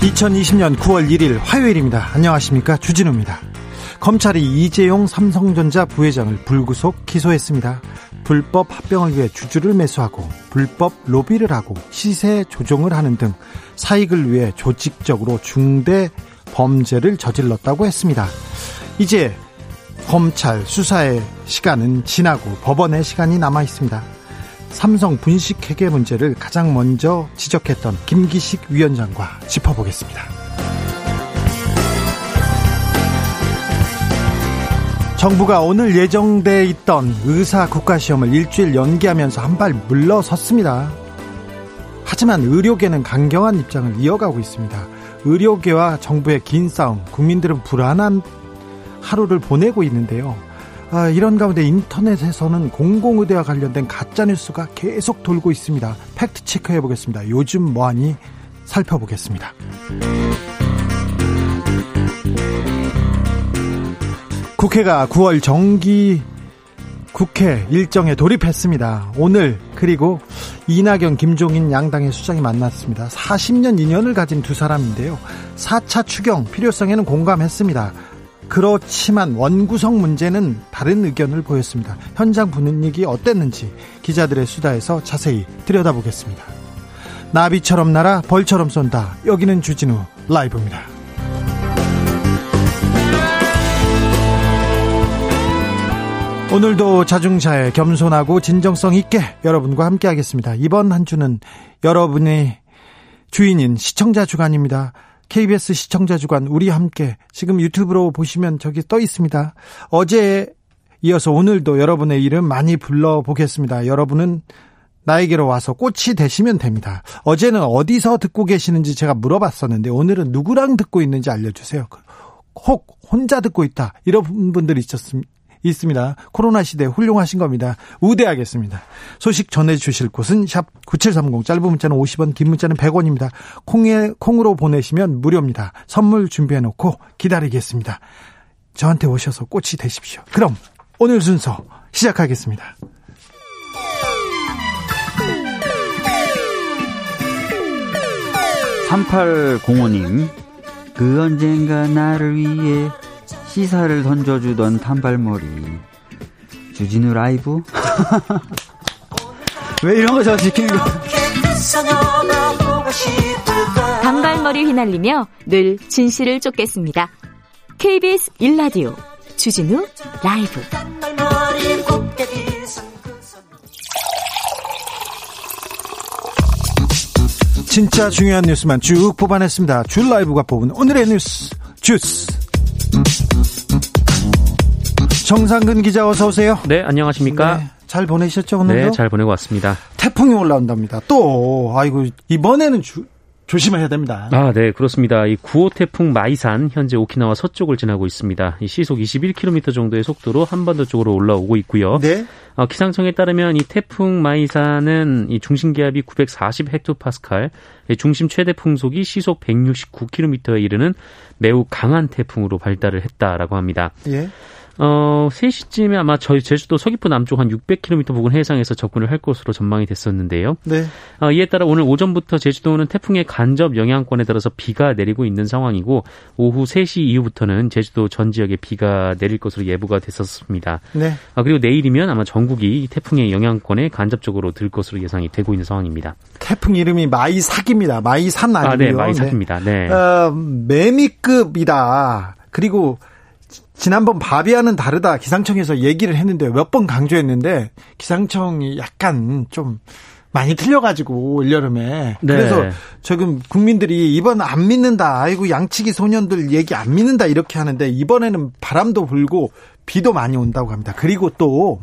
2020년 9월 1일 화요일입니다. 안녕하십니까. 주진우입니다. 검찰이 이재용 삼성전자 부회장을 불구속 기소했습니다. 불법 합병을 위해 주주를 매수하고 불법 로비를 하고 시세 조종을 하는 등 사익을 위해 조직적으로 중대 범죄를 저질렀다고 했습니다. 이제 검찰 수사의 시간은 지나고 법원의 시간이 남아 있습니다. 삼성 분식 회계 문제를 가장 먼저 지적했던 김기식 위원장과 짚어보겠습니다. 정부가 오늘 예정돼 있던 의사 국가시험을 일주일 연기하면서 한 발 물러섰습니다. 하지만 의료계는 강경한 입장을 이어가고 있습니다. 의료계와 정부의 긴 싸움, 국민들은 불안한 하루를 보내고 있는데요. 아, 이런 가운데 인터넷에서는 공공의대와 관련된 가짜뉴스가 계속 돌고 있습니다. 팩트 체크해 보겠습니다. 요즘 뭐하니 살펴보겠습니다. 국회가 9월 정기 국회 일정에 돌입했습니다. 오늘 그리고 이낙연, 김종인 양당의 수장이 만났습니다. 40년 인연을 가진 두 사람인데요. 4차 추경 필요성에는 공감했습니다. 그렇지만 원구성 문제는 다른 의견을 보였습니다. 현장 분위기 어땠는지 기자들의 수다에서 자세히 들여다보겠습니다. 나비처럼 날아 벌처럼 쏜다. 여기는 주진우 라이브입니다. 오늘도 자중차에 겸손하고 진정성 있게 여러분과 함께 하겠습니다. 이번 한 주는 여러분의 주인인 시청자 주간입니다. KBS 시청자 주간 우리 함께 지금 유튜브로 보시면 저기 떠 있습니다. 어제 이어서 오늘도 여러분의 이름 많이 불러보겠습니다. 여러분은 나에게로 와서 꽃이 되시면 됩니다. 어제는 어디서 듣고 계시는지 제가 물어봤었는데 오늘은 누구랑 듣고 있는지 알려주세요. 혹 혼자 듣고 있다 이런 분들이 있었습니다. 있습니다. 코로나 시대 훌륭하신 겁니다. 우대하겠습니다. 소식 전해주실 곳은 샵 9730 짧은 문자는 50원 긴 문자는 100원입니다. 콩에, 콩으로 보내시면 무료입니다. 선물 준비해놓고 기다리겠습니다. 저한테 오셔서 꽃이 되십시오. 그럼 오늘 순서 시작하겠습니다. 3805님, 그 언젠가 나를 위해 시사를 던져주던 단발머리. 주진우 라이브? 왜 이런 거 저 지키는 거 단발머리 휘날리며 늘 진실을 쫓겠습니다. KBS 일라디오 주진우 라이브. 진짜 중요한 뉴스만 쭉 뽑아냈습니다. 줄 라이브가 뽑은 오늘의 뉴스 주스 정상근 기자 어서 오세요. 네, 안녕하십니까? 네, 잘 보내셨죠 오늘도? 네, 잘 보내고 왔습니다. 태풍이 올라온답니다. 또 아이고 이번에는 주, 조심해야 됩니다. 아, 네, 그렇습니다. 이 9호 태풍 마이산 현재 오키나와 서쪽을 지나고 있습니다. 이 시속 21km 정도의 속도로 한반도 쪽으로 올라오고 있고요. 네. 어, 기상청에 따르면 이 태풍 마이산은 이 중심 기압이 940 헥토파스칼, 중심 최대 풍속이 시속 169km에 이르는 매우 강한 태풍으로 발달을 했다라고 합니다. 예. 어, 3시쯤에 아마 저희 제주도 서귀포 남쪽 한 600km 부근 해상에서 접근을 할 것으로 전망이 됐었는데요. 네. 어, 이에 따라 오늘 오전부터 제주도는 태풍의 간접 영향권에 들어서 비가 내리고 있는 상황이고 오후 3시 이후부터는 제주도 전 지역에 비가 내릴 것으로 예보가 됐었습니다. 네. 어, 그리고 내일이면 아마 전국이 태풍의 영향권에 간접적으로 들 것으로 예상이 되고 있는 상황입니다. 태풍 이름이 마이삭입니다. 마이산 아니고요. 아, 네, 마이삭입니다. 네. 네. 어, 매미급이다. 그리고 지난번 바비와는 다르다 기상청에서 얘기를 했는데 몇 번 강조했는데 기상청이 약간 좀 많이 틀려가지고 올여름에 네. 그래서 지금 국민들이 이번 안 믿는다 아이고 양치기 소년들 얘기 안 믿는다 이렇게 하는데 이번에는 바람도 불고 비도 많이 온다고 합니다 그리고 또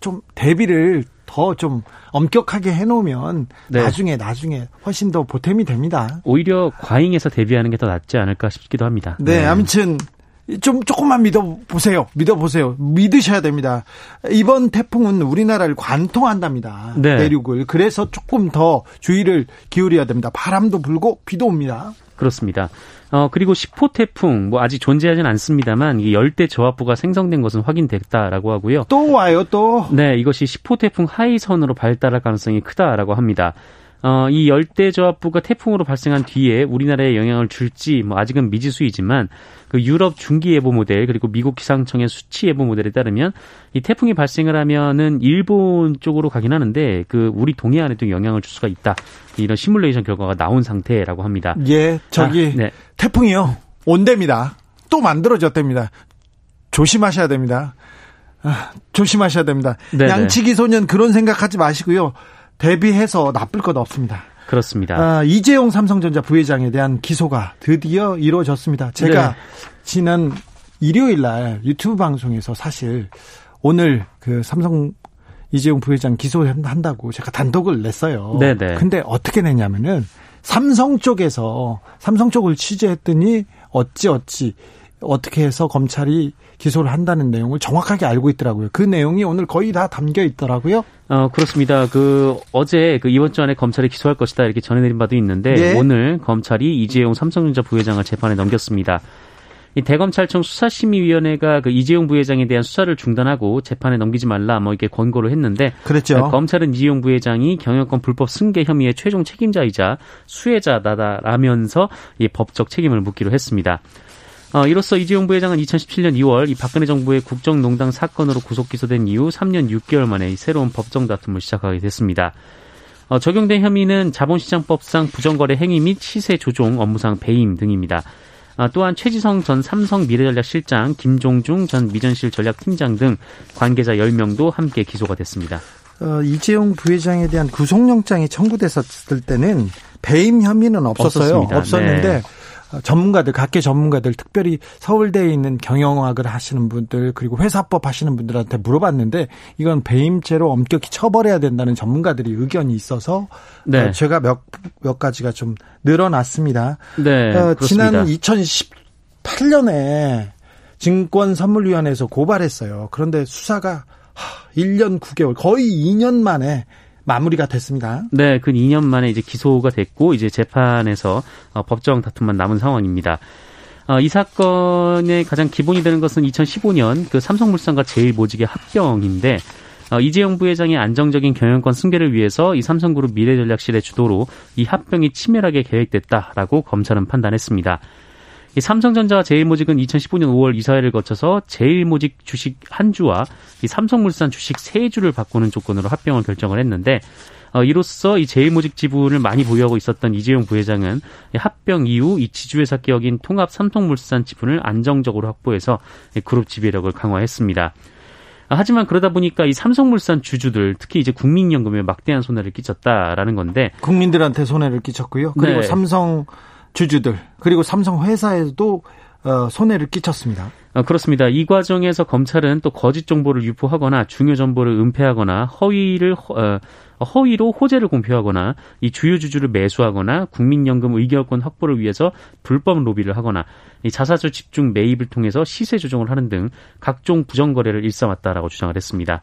좀 대비를 더 좀 엄격하게 해놓으면 네. 나중에 나중에 훨씬 더 보탬이 됩니다. 오히려 과잉해서 대비하는 게 더 낫지 않을까 싶기도 합니다. 네, 네. 아무튼 좀 조금만 믿어 보세요. 믿어 보세요. 믿으셔야 됩니다. 이번 태풍은 우리나라를 관통한답니다. 네. 대륙을. 그래서 조금 더 주의를 기울여야 됩니다. 바람도 불고 비도 옵니다. 그렇습니다. 어, 그리고 10호 태풍, 뭐 아직 존재하진 않습니다만, 이 열대 저압부가 생성된 것은 확인됐다라고 하고요. 또 와요, 또? 네, 이것이 10호 태풍 하이선으로 발달할 가능성이 크다라고 합니다. 어, 이 열대 저압부가 태풍으로 발생한 뒤에 우리나라에 영향을 줄지 뭐 아직은 미지수이지만 그 유럽 중기 예보 모델 그리고 미국 기상청의 수치 예보 모델에 따르면 이 태풍이 발생을 하면은 일본 쪽으로 가긴 하는데 그 우리 동해안에도 영향을 줄 수가 있다 이런 시뮬레이션 결과가 나온 상태라고 합니다. 예, 저기 아, 네. 태풍이요 온대입니다. 또 만들어졌답니다. 조심하셔야 됩니다. 아, 조심하셔야 됩니다. 네네. 양치기 소년 그런 생각하지 마시고요. 대비해서 나쁠 것 없습니다. 그렇습니다. 아, 이재용 삼성전자 부회장에 대한 기소가 드디어 이루어졌습니다. 제가 네. 지난 일요일 날 유튜브 방송에서 사실 오늘 그 삼성 이재용 부회장 기소한다고 제가 단독을 냈어요. 네네. 네. 근데 어떻게 냈냐면은 삼성 쪽에서 삼성 쪽을 취재했더니 어찌 어찌 어떻게 해서 검찰이 기소를 한다는 내용을 정확하게 알고 있더라고요. 그 내용이 오늘 거의 다 담겨 있더라고요. 어, 그렇습니다. 그 어제 그 이번 주 안에 검찰이 기소할 것이다 이렇게 전해드린 바도 있는데 네. 오늘 검찰이 이재용 삼성전자 부회장을 재판에 넘겼습니다. 이 대검찰청 수사심의위원회가 그 이재용 부회장에 대한 수사를 중단하고 재판에 넘기지 말라 뭐 이렇게 권고를 했는데 그렇죠. 검찰은 이재용 부회장이 경영권 불법 승계 혐의의 최종 책임자이자 수혜자다라면서 이 법적 책임을 묻기로 했습니다. 어, 이로써 이재용 부회장은 2017년 2월 이 박근혜 정부의 국정농단 사건으로 구속 기소된 이후 3년 6개월 만에 이 새로운 법정 다툼을 시작하게 됐습니다. 어, 적용된 혐의는 자본시장법상 부정거래 행위 및 시세 조종 업무상 배임 등입니다. 아, 또한 최지성 전 삼성 미래전략실장, 김종중 전 미전실 전략팀장 등 관계자 10명도 함께 기소가 됐습니다. 어, 이재용 부회장에 대한 구속영장이 청구됐었을 때는 배임 혐의는 없었어요. 없었습니다. 없었는데 네. 어, 전문가들, 각계 전문가들, 특별히 서울대에 있는 경영학을 하시는 분들, 그리고 회사법 하시는 분들한테 물어봤는데, 이건 배임죄로 엄격히 처벌해야 된다는 전문가들이 의견이 있어서, 네. 어, 제가 몇, 몇 가지가 좀 늘어났습니다. 네. 어, 지난 2018년에 증권선물위원회에서 고발했어요. 그런데 수사가 1년 9개월, 거의 2년 만에 마무리가 됐습니다. 네, 그 2년 만에 이제 기소가 됐고 이제 재판에서 어, 법정 다툼만 남은 상황입니다. 어, 이 사건의 가장 기본이 되는 것은 2015년 그 삼성물산과 제일모직의 합병인데 어, 이재용 부회장의 안정적인 경영권 승계를 위해서 이 삼성그룹 미래전략실의 주도로 이 합병이 치밀하게 계획됐다라고 검찰은 판단했습니다. 이 삼성전자와 제일모직은 2015년 5월 이사회를 거쳐서 제일모직 주식 한 주와 이 삼성물산 주식 세 주를 바꾸는 조건으로 합병을 결정을 했는데 어, 이로써 이 제일모직 지분을 많이 보유하고 있었던 이재용 부회장은 합병 이후 이 지주회사 격인 통합 삼성물산 지분을 안정적으로 확보해서 그룹 지배력을 강화했습니다. 하지만 그러다 보니까 이 삼성물산 주주들 특히 이제 국민연금에 막대한 손해를 끼쳤다라는 건데 국민들한테 손해를 끼쳤고요. 그리고 네. 삼성 주주들 그리고 삼성 회사에도 어, 손해를 끼쳤습니다. 어, 그렇습니다. 이 과정에서 검찰은 또 거짓 정보를 유포하거나 중요 정보를 은폐하거나 허위를 어, 허위로 호재를 공표하거나 이 주요 주주를 매수하거나 국민연금 의결권 확보를 위해서 불법 로비를 하거나 이 자사주 집중 매입을 통해서 시세 조정을 하는 등 각종 부정 거래를 일삼았다라고 주장을 했습니다.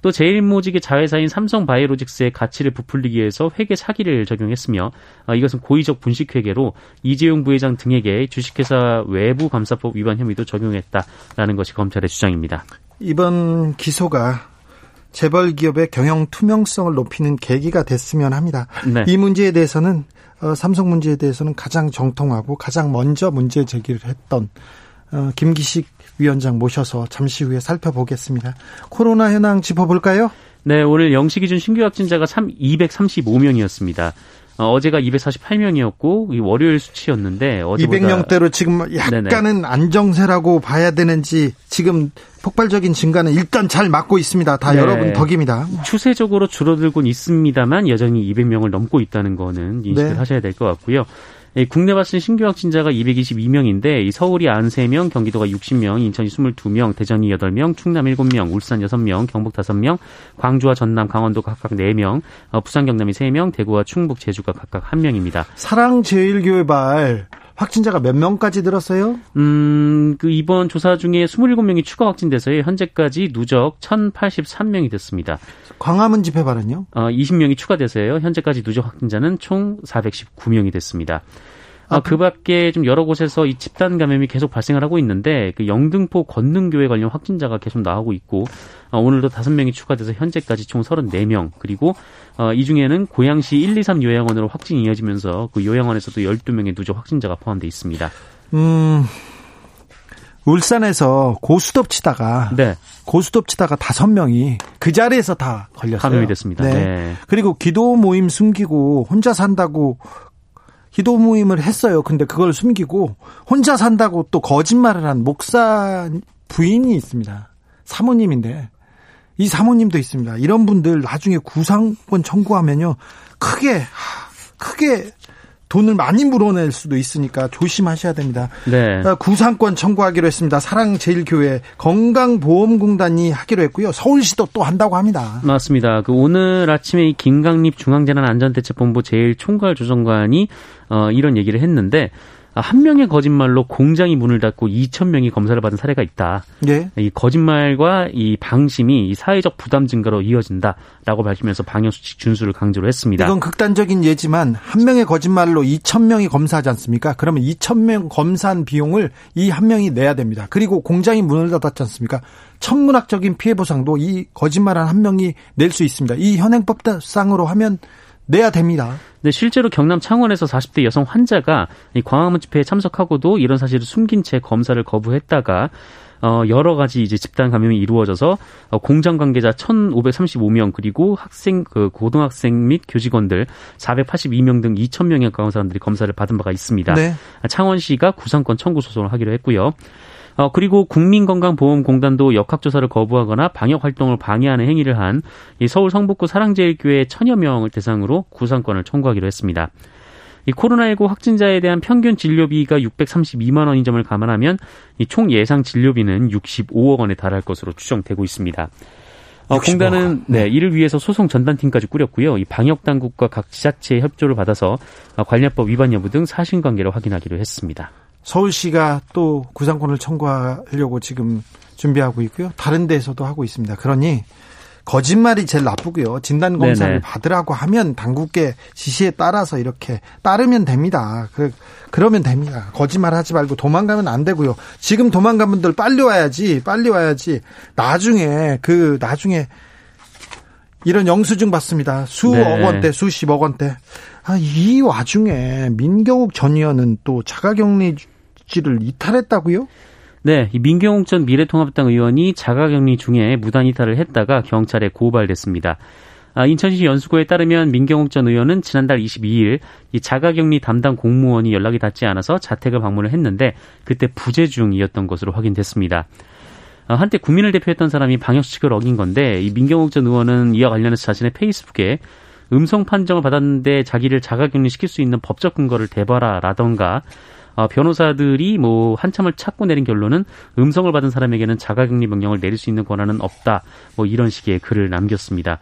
또 제일모직의 자회사인 삼성바이오로직스의 가치를 부풀리기 위해서 회계 사기를 적용했으며 어, 이것은 고의적 분식회계로 이재용 부회장 등에게 주식회사 외부 감사법 위반 혐의도 적용했다라는 것이 검찰의 주장입니다. 이번 기소가 재벌 기업의 경영 투명성을 높이는 계기가 됐으면 합니다. 네. 이 문제에 대해서는 어, 삼성 문제에 대해서는 가장 정통하고 가장 먼저 문제 제기를 했던 어, 김기식 위원장 모셔서 잠시 후에 살펴보겠습니다. 코로나 현황 짚어볼까요? 네, 오늘 영시 기준 신규 확진자가 3, 235명이었습니다. 어, 제가 248명이었고 이 월요일 수치였는데 어제보다 200명대로 지금 약간은 네네. 안정세라고 봐야 되는지 지금 폭발적인 증가는 일단 잘 막고 있습니다. 다 네. 여러분 덕입니다. 추세적으로 줄어들곤 있습니다만 여전히 200명을 넘고 있다는 거는 인식을 네. 하셔야 될 것 같고요. 국내 발생 신규 확진자가 222명인데 이 서울이 93명, 경기도가 60명, 인천이 22명, 대전이 8명, 충남 7명, 울산 6명, 경북 5명, 광주와 전남, 강원도 각각 4명, 어, 부산, 경남이 3명, 대구와 충북, 제주가 각각 1명입니다. 사랑제일교회 발 확진자가 몇 명까지 늘었어요? 음, 그 이번 조사 중에 27명이 추가 확진돼서요. 현재까지 누적 1,083명이 됐습니다. 광화문 집회발은요? 어, 20명이 추가돼서요. 현재까지 누적 확진자는 총 419명이 됐습니다. 아, 그 밖에 좀 여러 곳에서 이 집단 감염이 계속 발생을 하고 있는데 그 영등포 건능교회 관련 확진자가 계속 나오고 있고 어, 오늘도 다섯 명이 추가돼서 현재까지 총 34명 그리고 어, 이 중에는 고양시 1, 2, 3 요양원으로 확진이 이어지면서 그 요양원에서도 12명의 누적 확진자가 포함돼 있습니다. 음. 울산에서 고수톱 치다가 네. 고수톱 치다가 다섯 명이 그 자리에서 다 걸렸어요. 감염이 됐습니다. 네. 네. 그리고 기도 모임 숨기고 혼자 산다고 기도 모임을 했어요. 근데 그걸 숨기고 혼자 산다고 또 거짓말을 한 목사 부인이 있습니다. 사모님인데 이 사모님도 있습니다. 이런 분들 나중에 구상권 청구하면요. 크게 크게 돈을 많이 물어낼 수도 있으니까 조심하셔야 됩니다. 네. 어, 구상권 청구하기로 했습니다. 사랑제일교회 건강보험공단이 하기로 했고요. 서울시도 또 한다고 합니다. 맞습니다. 그 오늘 아침에 김강립 중앙재난안전대책본부 제일총괄조정관이 어, 이런 얘기를 했는데 한 명의 거짓말로 공장이 문을 닫고 2천 명이 검사를 받은 사례가 있다. 예. 이 거짓말과 이 방심이 사회적 부담 증가로 이어진다라고 밝히면서 방역 수칙 준수를 강조를 했습니다. 이건 극단적인 예지만 한 명의 거짓말로 2천 명이 검사하지 않습니까? 그러면 2천 명 검사한 비용을 이 한 명이 내야 됩니다. 그리고 공장이 문을 닫았지 않습니까? 천문학적인 피해 보상도 이 거짓말한 한 명이 낼 수 있습니다. 이 현행법상으로 하면 내야 됩니다. 네, 실제로 경남 창원에서 40대 여성 환자가 이 광화문 집회에 참석하고도 이런 사실을 숨긴 채 검사를 거부했다가 어, 여러 가지 이제 집단 감염이 이루어져서 어, 공장 관계자 1,535명 그리고 학생 그 고등학생 및 교직원들 482명 등 2,000명에 가까운 사람들이 검사를 받은 바가 있습니다. 네. 창원시가 구상권 청구 소송을 하기로 했고요. 어, 그리고 국민건강보험공단도 역학조사를 거부하거나 방역 활동을 방해하는 행위를 한 이 서울 성북구 사랑제일교회 천여 명을 대상으로 구상권을 청구하기로 했습니다. 이 코로나19 확진자에 대한 평균 진료비가 632만 원인 점을 감안하면 이 총 예상 진료비는 65억 원에 달할 것으로 추정되고 있습니다. 어, 공단은 네, 이를 위해서 소송 전담팀까지 꾸렸고요. 이 방역 당국과 각 지자체의 협조를 받아서 관련법 위반 여부 등 사실관계를 확인하기로 했습니다. 서울시가 또 구상권을 청구하려고 지금 준비하고 있고요. 다른 데서도 하고 있습니다. 그러니 거짓말이 제일 나쁘고요. 진단 검사를 받으라고 하면 당국의 지시에 따라서 이렇게 따르면 됩니다. 그 그러면 됩니다. 거짓말 하지 말고 도망가면 안 되고요. 지금 도망간 분들 빨리 와야지. 빨리 와야지. 나중에 그 나중에 이런 영수증 받습니다. 수억 네. 원대, 수십억 원대. 아, 이 와중에 민경욱 전 의원은 또 자가격리 지를 이탈했다고요? 네, 민경욱 전 미래통합당 의원이 자가격리 중에 무단 이탈을 했다가 경찰에 고발됐습니다. 아, 인천시 연수구에 따르면 민경욱 전 의원은 지난달 22일 이 자가격리 담당 공무원이 연락이 닿지 않아서 자택을 방문을 했는데 그때 부재 중이었던 것으로 확인됐습니다. 아, 한때 국민을 대표했던 사람이 방역수칙을 어긴 건데 이 민경욱 전 의원은 이와 관련해서 자신의 페이스북에 음성 판정을 받았는데 자기를 자가격리 시킬 수 있는 법적 근거를 대봐라라던가 어, 변호사들이 뭐 한참을 찾고 내린 결론은 음성을 받은 사람에게는 자가격리 명령을 내릴 수 있는 권한은 없다. 뭐 이런 식의 글을 남겼습니다.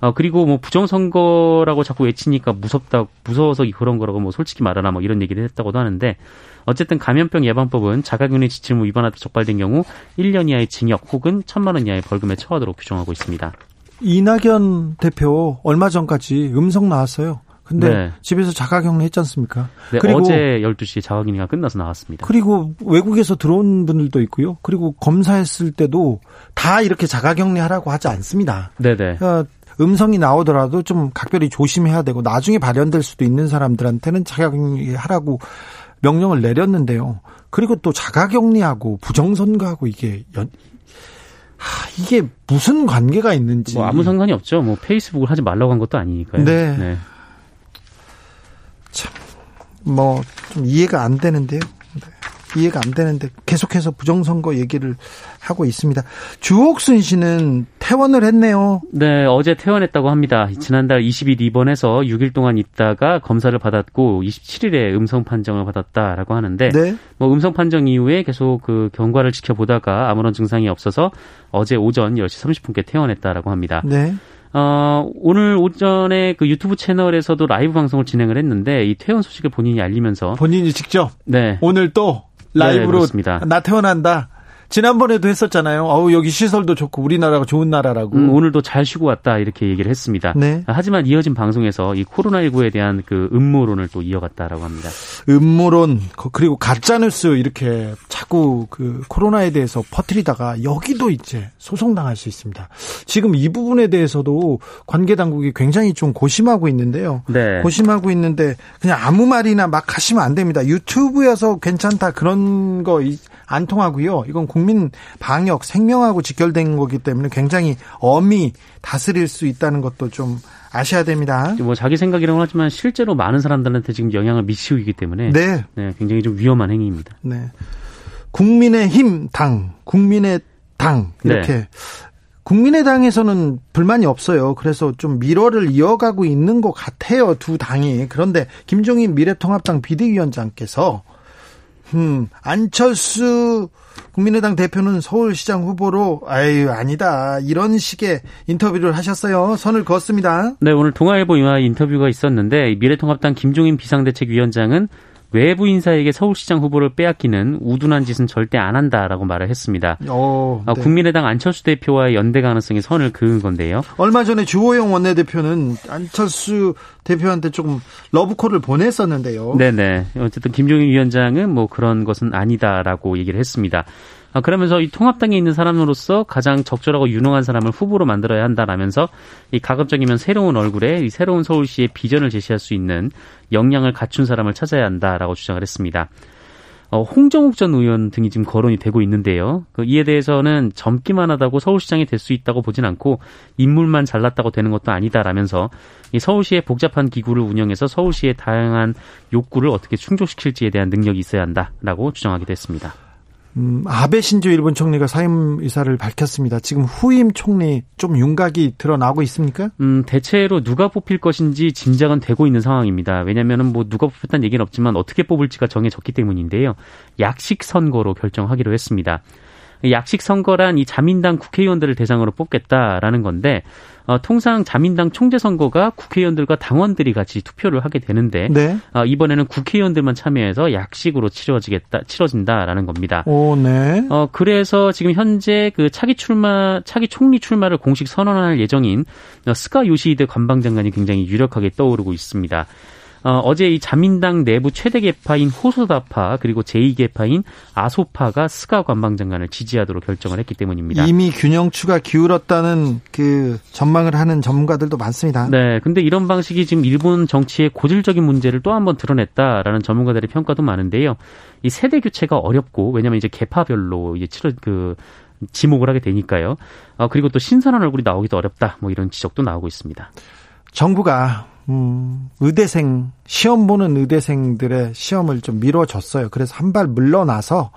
어, 그리고 뭐 부정선거라고 자꾸 외치니까 무섭다, 무서워서 그런 거라고 뭐 솔직히 말하나 뭐 이런 얘기를 했다고도 하는데 어쨌든 감염병 예방법은 자가격리 지침을 위반하다 적발된 경우 1년 이하의 징역 혹은 1천만 원 이하의 벌금에 처하도록 규정하고 있습니다. 이낙연 대표 얼마 전까지 음성 나왔어요. 근데 네. 집에서 자가격리 했지 않습니까? 네, 그리고 어제 12시에 자가격리가 끝나서 나왔습니다. 그리고 외국에서 들어온 분들도 있고요. 그리고 검사했을 때도 다 이렇게 자가격리 하라고 하지 않습니다. 네네. 그러니까 음성이 나오더라도 좀 각별히 조심해야 되고 나중에 발현될 수도 있는 사람들한테는 자가격리 하라고 명령을 내렸는데요. 그리고 또 자가격리하고 부정선거하고 이게 연, 하, 이게 무슨 관계가 있는지. 뭐 아무 상관이 없죠. 뭐 페이스북을 하지 말라고 한 것도 아니니까요. 네. 네. 참, 뭐, 좀 이해가 안 되는데요. 네. 이해가 안 되는데 계속해서 부정선거 얘기를 하고 있습니다. 주옥순 씨는 퇴원을 했네요. 네, 어제 퇴원했다고 합니다. 지난달 20일 입원해서 6일 동안 있다가 검사를 받았고 27일에 음성 판정을 받았다라고 하는데 네. 뭐 음성 판정 이후에 계속 그 경과를 지켜보다가 아무런 증상이 없어서 어제 오전 10시 30분께 퇴원했다라고 합니다. 네. 어, 오늘 오전에 그 유튜브 채널에서도 라이브 방송을 진행을 했는데 이 퇴원 소식을 본인이 알리면서 본인이 직접 네. 오늘 또 라이브로 네, 나 퇴원한다. 지난번에도 했었잖아요. 어우 여기 시설도 좋고 우리나라가 좋은 나라라고. 음, 오늘도 잘 쉬고 왔다 이렇게 얘기를 했습니다. 네. 하지만 이어진 방송에서 이 코로나19에 대한 그 음모론을 또 이어갔다라고 합니다. 음모론 그리고 가짜 뉴스 이렇게 자꾸 그 코로나에 대해서 퍼뜨리다가 여기도 이제 소송 당할 수 있습니다. 지금 이 부분에 대해서도 관계 당국이 굉장히 좀 고심하고 있는데요. 네. 고심하고 있는데 그냥 아무 말이나 막 하시면 안 됩니다. 유튜브여서 괜찮다 그런 거 안 통하고요. 이건 국민 방역 생명하고 직결된 거기 때문에 굉장히 엄히 다스릴 수 있다는 것도 좀 아셔야 됩니다. 뭐 자기 생각이라고 하지만 실제로 많은 사람들한테 지금 영향을 미치고 있기 때문에 네. 네 굉장히 좀 위험한 행위입니다. 네. 국민의힘 당, 국민의 당 이렇게 네. 국민의당에서는 불만이 없어요. 그래서 좀 미러를 이어가고 있는 것 같아요. 두 당이. 그런데 김종인 미래통합당 비대위원장께서 음, 안철수 국민의당 대표는 서울시장 후보로 아유 아니다 이런 식의 인터뷰를 하셨어요. 선을 그었습니다. 네 오늘 동아일보 인화 인터뷰가 있었는데 미래통합당 김종인 비상대책위원장은 외부 인사에게 서울시장 후보를 빼앗기는 우둔한 짓은 절대 안 한다라고 말을 했습니다. 어, 네. 국민의당 안철수 대표와의 연대 가능성이 선을 그은 건데요. 얼마 전에 주호영 원내대표는 안철수 대표한테 조금 러브콜을 보냈었는데요. 네네. 어쨌든 김종인 위원장은 뭐 그런 것은 아니다라고 얘기를 했습니다. 아, 그러면서 이 통합당에 있는 사람으로서 가장 적절하고 유능한 사람을 후보로 만들어야 한다라면서 이 가급적이면 새로운 얼굴에 이 새로운 서울시의 비전을 제시할 수 있는 역량을 갖춘 사람을 찾아야 한다라고 주장을 했습니다. 어, 홍정욱 전 의원 등이 지금 거론이 되고 있는데요. 그 이에 대해서는 젊기만 하다고 서울시장이 될 수 있다고 보진 않고 인물만 잘났다고 되는 것도 아니다라면서 이 서울시의 복잡한 기구를 운영해서 서울시의 다양한 욕구를 어떻게 충족시킬지에 대한 능력이 있어야 한다라고 주장하기도 했습니다. 음, 아베 신조 일본 총리가 사임 의사를 밝혔습니다. 지금 후임 총리 좀 윤곽이 드러나고 있습니까? 음, 대체로 누가 뽑힐 것인지 짐작은 되고 있는 상황입니다. 왜냐면은 뭐 누가 뽑혔다는 얘기는 없지만 어떻게 뽑을지가 정해졌기 때문인데요. 약식 선거로 결정하기로 했습니다. 약식 선거란 이 자민당 국회의원들을 대상으로 뽑겠다라는 건데 어, 통상 자민당 총재 선거가 국회의원들과 당원들이 같이 투표를 하게 되는데 네. 어, 이번에는 국회의원들만 참여해서 약식으로 치러지겠다 치러진다라는 겁니다. 오, 네. 어, 그래서 지금 현재 그 차기 출마 차기 총리 출마를 공식 선언할 예정인 스가 요시히데 관방장관이 굉장히 유력하게 떠오르고 있습니다. 어, 어제 이 자민당 내부 최대 계파인 호소다파 그리고 제2계파인 아소파가 스가 관방장관을 지지하도록 결정을 했기 때문입니다. 이미 균형추가 기울었다는 그 전망을 하는 전문가들도 많습니다. 네, 근데 이런 방식이 지금 일본 정치의 고질적인 문제를 또 한번 드러냈다라는 전문가들의 평가도 많은데요. 이 세대 교체가 어렵고 왜냐하면 이제 계파별로 이제 치러 그 지목을 하게 되니까요. 어, 그리고 또 신선한 얼굴이 나오기도 어렵다. 뭐 이런 지적도 나오고 있습니다. 정부가 음, 의대생 시험 보는 의대생들의 시험을 좀 미뤄줬어요. 그래서 한 발 물러나서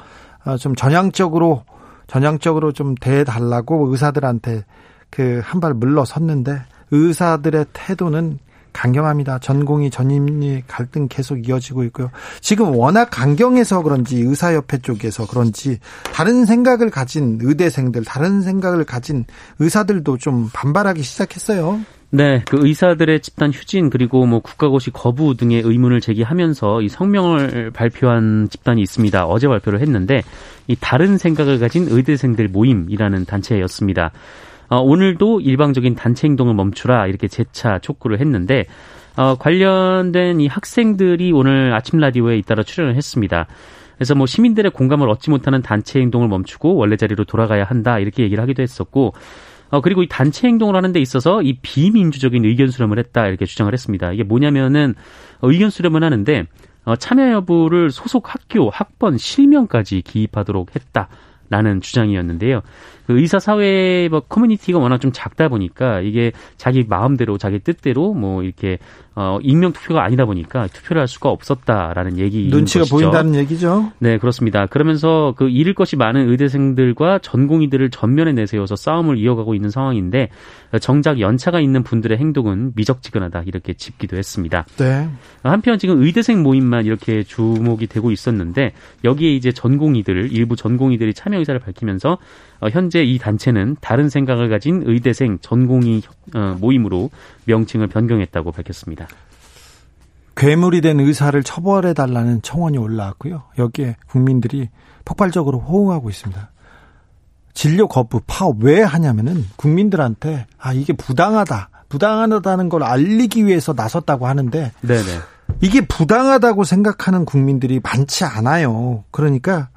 어, 좀 전향적으로 전향적으로 좀 대달라고 의사들한테 그 한 발 물러섰는데 의사들의 태도는 강경합니다. 전공의 전임의 갈등 계속 이어지고 있고요. 지금 워낙 강경해서 그런지 의사협회 쪽에서 그런지 다른 생각을 가진 의대생들, 다른 생각을 가진 의사들도 좀 반발하기 시작했어요. 네, 그 의사들의 집단 휴진 그리고 뭐 국가고시 거부 등의 의문을 제기하면서 이 성명을 발표한 집단이 있습니다. 어제 발표를 했는데 이 다른 생각을 가진 의대생들 모임이라는 단체였습니다. 어, 오늘도 일방적인 단체 행동을 멈추라 이렇게 재차 촉구를 했는데 어, 관련된 이 학생들이 오늘 아침 라디오에 잇따라 출연을 했습니다. 그래서 뭐 시민들의 공감을 얻지 못하는 단체 행동을 멈추고 원래 자리로 돌아가야 한다 이렇게 얘기를 하기도 했었고 어, 그리고 이 단체 행동을 하는 데 있어서 이 비민주적인 의견 수렴을 했다 이렇게 주장을 했습니다. 이게 뭐냐면은 의견 수렴을 하는데 어, 참여 여부를 소속 학교, 학번, 실명까지 기입하도록 했다 라는 주장이었는데요. 그 의사 사회 뭐 커뮤니티가 워낙 좀 작다 보니까 이게 자기 마음대로 자기 뜻대로 뭐 이렇게 어, 익명 투표가 아니다 보니까 투표를 할 수가 없었다라는 얘기 눈치가 것이죠. 보인다는 얘기죠. 네, 그렇습니다. 그러면서 그 잃을 것이 많은 의대생들과 전공의들을 전면에 내세워서 싸움을 이어가고 있는 상황인데 정작 연차가 있는 분들의 행동은 미적지근하다 이렇게 짚기도 했습니다. 네. 한편 지금 의대생 모임만 이렇게 주목이 되고 있었는데 여기에 이제 전공의들 일부 전공의들이 참여 의사를 밝히면서 어, 현재 이 단체는 다른 생각을 가진 의대생 전공의 어, 모임으로 명칭을 변경했다고 밝혔습니다. 괴물이 된 의사를 처벌해 달라는 청원이 올라왔고요. 여기에 국민들이 폭발적으로 호응하고 있습니다. 진료 거부 파업 왜 하냐면은 국민들한테 아 이게 부당하다 부당하다는 걸 알리기 위해서 나섰다고 하는데 네네. 이게 부당하다고 생각하는 국민들이 많지 않아요. 그러니까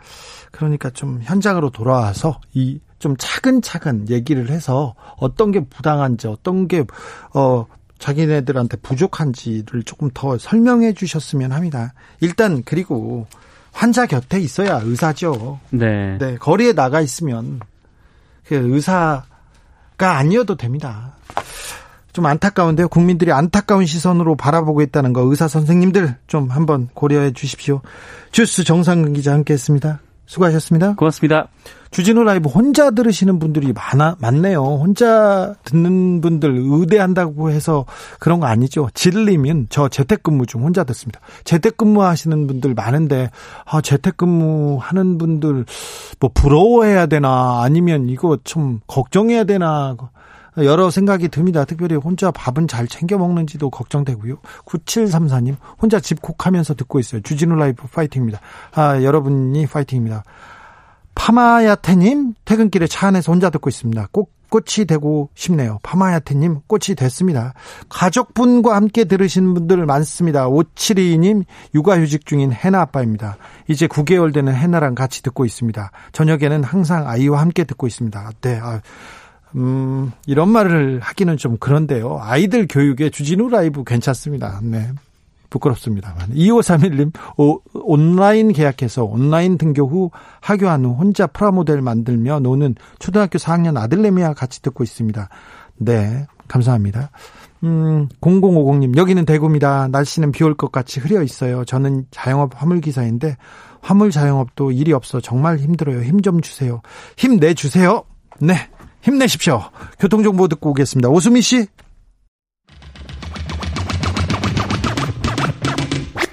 그러니까 좀 현장으로 돌아와서 이 좀 차근차근 얘기를 해서 어떤 게 부당한지 어떤 게 어 자기네들한테 부족한지를 조금 더 설명해 주셨으면 합니다. 일단 그리고 환자 곁에 있어야 의사죠. 네. 네. 거리에 나가 있으면 그 의사가 아니어도 됩니다. 좀 안타까운데요. 국민들이 안타까운 시선으로 바라보고 있다는 거 의사 선생님들 좀 한번 고려해 주십시오. 주스 정상근 기자 함께했습니다. 수고하셨습니다. 고맙습니다. 주진우 라이브 혼자 들으시는 분들이 많아 많네요. 혼자 듣는 분들 의대한다고 해서 그런 거 아니죠. 질리면 저 재택근무 중 혼자 듣습니다. 재택근무 하시는 분들 많은데 아 재택근무 하는 분들 뭐 부러워해야 되나 아니면 이거 좀 걱정해야 되나 여러 생각이 듭니다. 특별히 혼자 밥은 잘 챙겨 먹는지도 걱정되고요. 9734님, 혼자 집콕하면서 듣고 있어요. 주진우 라이브 파이팅입니다. 아, 여러분이 파이팅입니다. 파마야테님, 퇴근길에 차 안에서 혼자 듣고 있습니다. 꼭 꽃이 되고 싶네요. 파마야테님, 꽃이 됐습니다. 가족분과 함께 들으시는 분들 많습니다. 572님, 육아휴직 중인 해나 아빠입니다. 이제 9개월 되는 해나랑 같이 듣고 있습니다. 저녁에는 항상 아이와 함께 듣고 있습니다. 네, 아, 음, 이런 말을 하기는 좀 그런데요. 아이들 교육에 주진우 라이브 괜찮습니다. 네. 부끄럽습니다만. 2531님, 오, 온라인 계약해서 온라인 등교 후 하교한 후 혼자 프라모델 만들며 노는 초등학교 4학년 아들내미와 같이 듣고 있습니다. 네. 감사합니다. 음, 0050님, 여기는 대구입니다. 날씨는 비 올 것 같이 흐려 있어요. 저는 자영업 화물기사인데, 화물 자영업도 일이 없어 정말 힘들어요. 힘 좀 주세요. 힘 내주세요. 네. 힘내십시오. 교통정보 듣고 오겠습니다. 오수미 씨.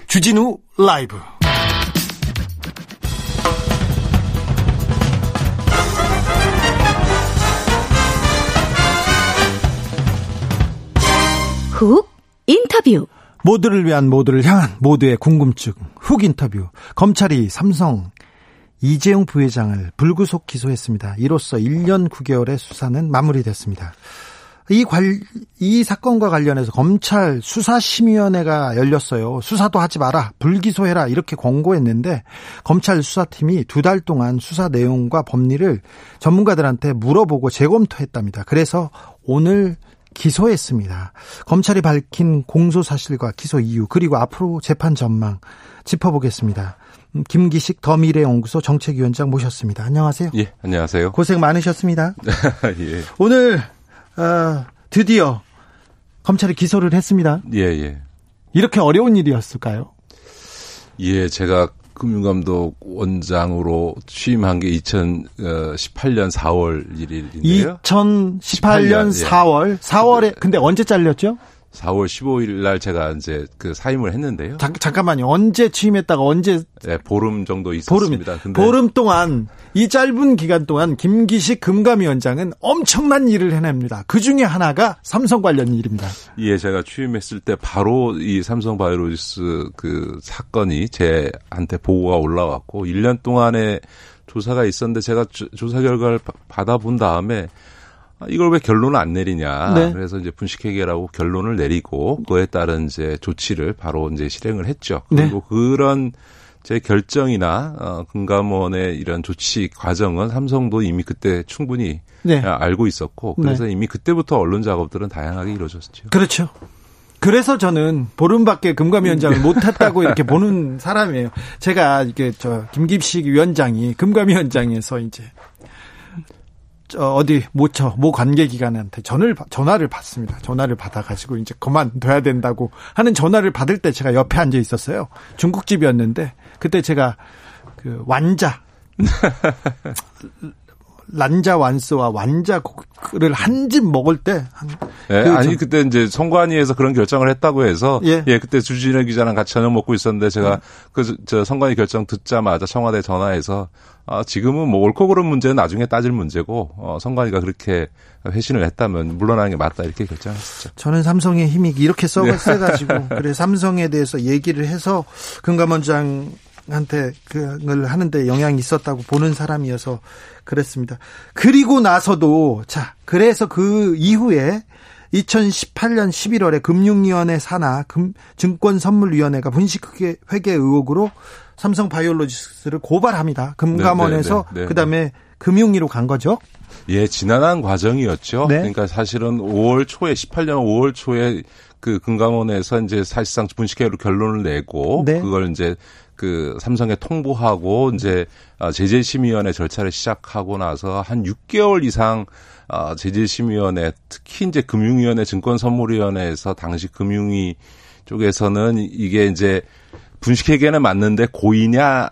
주진우 라이브. 훅 인터뷰. 모두를 위한 모두를 향한 모두의 궁금증. 훅 인터뷰. 검찰이 삼성 이재용 부회장을 불구속 기소했습니다. 이로써 1년 9개월의 수사는 마무리됐습니다. 이 관, 이 사건과 관련해서 검찰 수사심의위원회가 열렸어요. 수사도 하지 마라. 불기소해라. 이렇게 권고했는데 검찰 수사팀이 두 달 동안 수사 내용과 법리를 전문가들한테 물어보고 재검토했답니다. 그래서 오늘 기소했습니다. 검찰이 밝힌 공소 사실과 기소 이유 그리고 앞으로 재판 전망 짚어보겠습니다. 김기식 더 미래연구소 정책위원장 모셨습니다. 안녕하세요. 예, 안녕하세요. 고생 많으셨습니다. 예. 오늘 어, 드디어 검찰이 기소를 했습니다. 예, 예. 이렇게 어려운 일이었을까요? 예, 제가 금융감독 원장으로 취임한 게 2018년 4월 1일인데요. 2018년 18년, 4월. 예. 4월에 근데 언제 잘렸죠? 4월 15일 날 제가 이제 그 사임을 했는데요. 잠, 잠깐만요. 언제 취임했다가 언제 네, 보름 정도 있었습니다. 보름, 보름 동안 이 짧은 기간 동안 김기식 금감위원장은 엄청난 일을 해냅니다. 그 중에 하나가 삼성 관련 일입니다. 예, 제가 취임했을 때 바로 이 삼성 바이오리스 그 사건이 제한테 보고가 올라왔고 1년 동안의 조사가 있었는데 제가 조사 결과를 받아본 다음에 아, 이걸 왜 결론을 안 내리냐. 네. 그래서 이제 분식회계라고 결론을 내리고 그에 따른 이제 조치를 바로 이제 실행을 했죠. 네. 그리고 네. 그런 제 결정이나 어, 금감원의 이런 조치 과정은 삼성도 이미 그때 충분히 네. 알고 있었고 그래서 네. 이미 그때부터 언론 작업들은 다양하게 이루어졌죠. 그렇죠. 그래서 저는 보름밖에 금감위원장을 못했다고 이렇게 보는 사람이에요. 제가 이게 저 김김식 위원장이 금감위원장에서 이제 어디 모처 모 관계기관한테 전화를 전화를 받습니다. 전화를 받아가지고 이제 그만둬야 된다고 하는 전화를 받을 때 제가 옆에 앉아 있었어요. 중국집이었는데 그때 제가 그 완자 란자 완스와 완자를 한 집 먹을 때. 예, 그 아니 그때 이제 선관위에서 그런 결정을 했다고 해서 예, 예 그때 주진우 기자랑 같이 저녁 먹고 있었는데 제가 음. 그저 선관위 결정 듣자마자 청와대 전화해서 아, 지금은 뭐 옳고 그른 문제는 나중에 따질 문제고 어, 선관위가 그렇게 회신을 했다면 물러나는 게 맞다 이렇게 결정했었죠. 저는 삼성의 힘이 이렇게 썩어 세가지고 네. 그래 삼성에 대해서 얘기를 해서 금감원장 한테 그걸 하는데 영향이 있었다고 보는 사람이어서 그랬습니다. 그리고 나서도 자 그래서 그 이후에 2018년 11월에 금융위원회 산하 금, 증권선물위원회가 분식회계 회계 의혹으로 삼성 바이올로지스를 고발합니다. 금감원에서 네, 네, 네, 네. 그다음에 금융위로 간 거죠. 예, 지난한 과정이었죠. 네. 그러니까 사실은 5월 초에 18년 5월 초에 그 금감원에서 이제 사실상 분식회계로 결론을 내고 네. 그걸 이제 그 삼성에 통보하고 이제 아, 제재심의위원회 절차를 시작하고 나서 한 6개월 이상 아, 제재심의위원회 특히 이제 금융위원회 증권선물위원회에서 당시 금융위 쪽에서는 이게 이제 분식회계는 맞는데 고의냐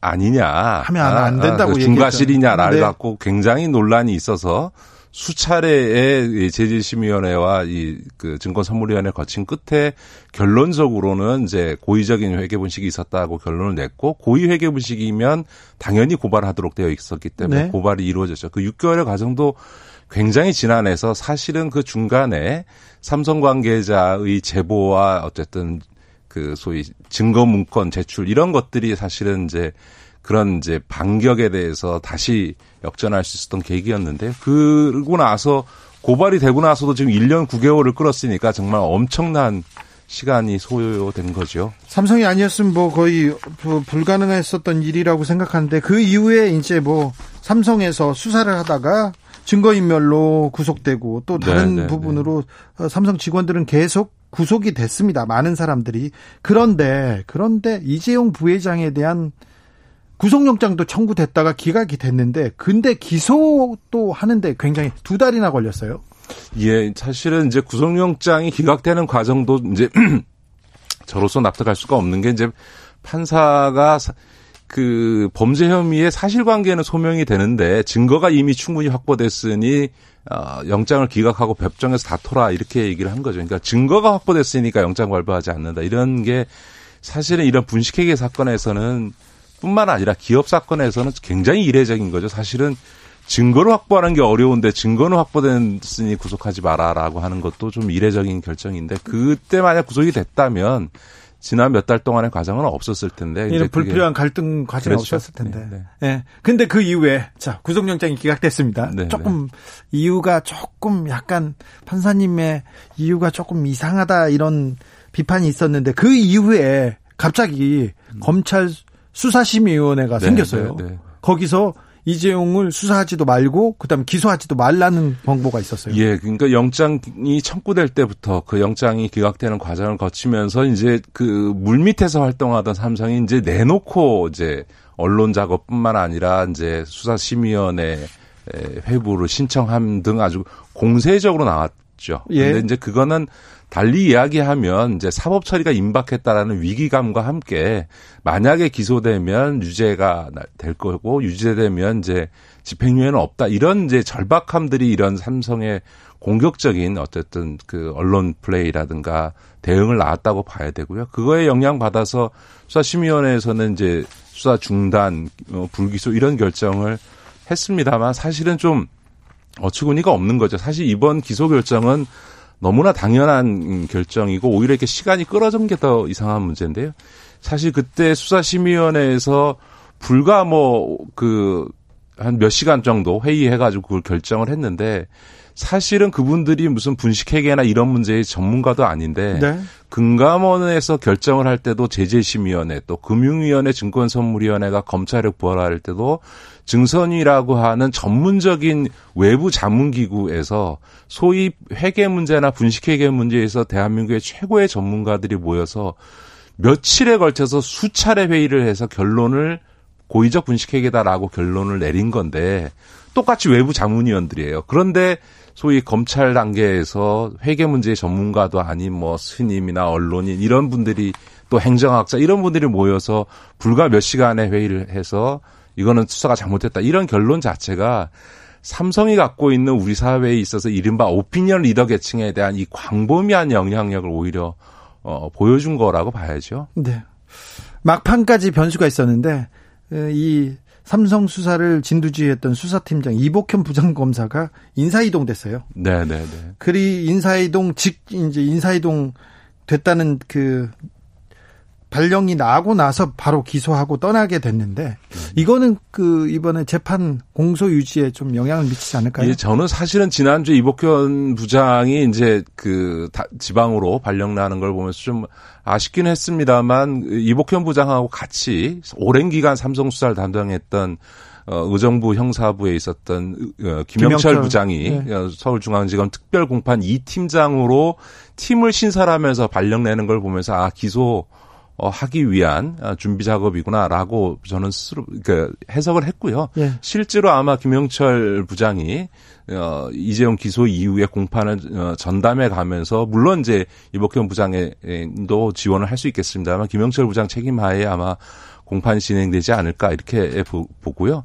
아니냐 하면 안 된다고 아, 그 중과실이냐를 네. 갖고 굉장히 논란이 있어서 수차례의 제재심의위원회와 이 그 증권선물위원회 거친 끝에 결론적으로는 이제 고의적인 회계분식이 있었다고 결론을 냈고 고의 회계분식이면 당연히 고발하도록 되어 있었기 때문에 네. 고발이 이루어졌죠. 그 6개월의 과정도 굉장히 지난해서 사실은 그 중간에 삼성 관계자의 제보와 어쨌든 그 소위 증거 문건 제출 이런 것들이 사실은 이제 그런 이제 반격에 대해서 다시 역전할 수 있었던 계기였는데 그러고 나서 고발이 되고 나서도 지금 1년 9개월을 끌었으니까 정말 엄청난 시간이 소요된 거죠. 삼성이 아니었으면 뭐 거의 불가능했었던 일이라고 생각하는데 그 이후에 이제 뭐 삼성에서 수사를 하다가 증거인멸로 구속되고 또 다른 네네, 네, 부분으로 네. 삼성 직원들은 계속 구속이 됐습니다. 많은 사람들이. 그런데, 그런데 이재용 부회장에 대한 구속영장도 청구됐다가 기각이 됐는데 근데 기소도 하는데 굉장히 두 달이나 걸렸어요. 예, 사실은 이제 구속영장이 기각되는 과정도 이제 저로서 납득할 수가 없는 게 이제 판사가 그 범죄 혐의의 사실관계는 소명이 되는데 증거가 이미 충분히 확보됐으니 어, 영장을 기각하고 법정에서 다퉈라 이렇게 얘기를 한 거죠. 그러니까 증거가 확보됐으니까 영장 발부하지 않는다 이런 게 사실은 이런 분식회계 사건에서는 뿐만 아니라 기업 사건에서는 굉장히 이례적인 거죠. 사실은 증거를 확보하는 게 어려운데 증거는 확보됐으니 구속하지 마라라고 하는 것도 좀 이례적인 결정인데 그때 만약 구속이 됐다면 지난 몇 달 동안의 과정은 없었을 텐데 이런 불필요한 갈등 과정이 그렇죠. 없었을 텐데. 네, 네. 네. 근데 그 이후에 자 구속영장이 기각됐습니다. 네, 네. 조금 이유가 조금 약간 판사님의 이유가 조금 이상하다 이런 비판이 있었는데 그 이후에 갑자기 음. 검찰 수사심의위원회가 네, 생겼어요. 네, 네. 거기서 이재용을 수사하지도 말고 그다음 에 기소하지도 말라는 권고가 있었어요. 예, 그러니까 영장이 청구될 때부터 그 영장이 기각되는 과정을 거치면서 이제 그 물밑에서 활동하던 삼성이 이제 내놓고 이제 언론 작업뿐만 아니라 이제 수사심의위원회 회부를 신청함 등 아주 공세적으로 나왔죠. 예. 근데 이제 그거는 달리 이야기하면 이제 사법 처리가 임박했다라는 위기감과 함께 만약에 기소되면 유죄가 될 거고 유죄되면 이제 집행유예는 없다 이런 이제 절박함들이 이런 삼성의 공격적인 어쨌든 그 언론 플레이라든가 대응을 낳았다고 봐야 되고요. 그거에 영향 받아서 수사심의위원회에서는 이제 수사 중단, 어, 불기소 이런 결정을 했습니다만 사실은 좀 어처구니가 없는 거죠. 사실 이번 기소 결정은 너무나 당연한 결정이고 오히려 이렇게 시간이 끌어진 게 더 이상한 문제인데요. 사실 그때 수사심의위원회에서 불과 뭐 그 한 몇 시간 정도 회의해가지고 그걸 결정을 했는데 사실은 그분들이 무슨 분식회계나 이런 문제의 전문가도 아닌데 네. 금감원에서 결정을 할 때도 제재심의위원회 또 금융위원회 증권선물위원회가 검찰에 부활할 때도 증선이라고 하는 전문적인 외부 자문기구에서 소위 회계 문제나 분식회계 문제에서 대한민국의 최고의 전문가들이 모여서 며칠에 걸쳐서 수차례 회의를 해서 결론을 고의적 분식회계다라고 결론을 내린 건데 똑같이 외부 자문위원들이에요. 그런데 소위 검찰 단계에서 회계 문제 전문가도 아닌 뭐 스님이나 언론인 이런 분들이 또 행정학자 이런 분들이 모여서 불과 몇 시간의 회의를 해서 이거는 수사가 잘못됐다 이런 결론 자체가 삼성이 갖고 있는 우리 사회에 있어서 이른바 오피니언 리더 계층에 대한 이 광범위한 영향력을 오히려 어, 보여준 거라고 봐야죠. 네. 막판까지 변수가 있었는데 이 삼성 수사를 진두지휘했던 수사팀장 이복현 부장검사가 인사이동 됐어요. 네, 네, 네. 그리 인사이동 직 이제 인사이동 됐다는 그 발령이 나고 나서 바로 기소하고 떠나게 됐는데 이거는 그 이번에 재판 공소 유지에 좀 영향을 미치지 않을까요? 예, 저는 사실은 지난주 이복현 부장이 이제 그 지방으로 발령 나는 걸 보면서 좀 아쉽긴 했습니다만 이복현 부장하고 같이 오랜 기간 삼성 수사를 담당했던 어, 의정부 형사부에 있었던 어, 김영철, 김영철 부장이 네. 어, 서울중앙지검 특별공판 2팀장으로 팀을 신설하면서 발령 내는 걸 보면서 아 기소 어, 하기 위한 아, 준비 작업이구나라고 저는 스스로 그 해석을 했고요. 예. 실제로 아마 김영철 부장이 어, 이재용 기소 이후에 공판을 어, 전담해 가면서 물론 이제 이복현 부장에도 지원을 할 수 있겠습니다만 김영철 부장 책임하에 아마 공판이 진행되지 않을까 이렇게 보고요.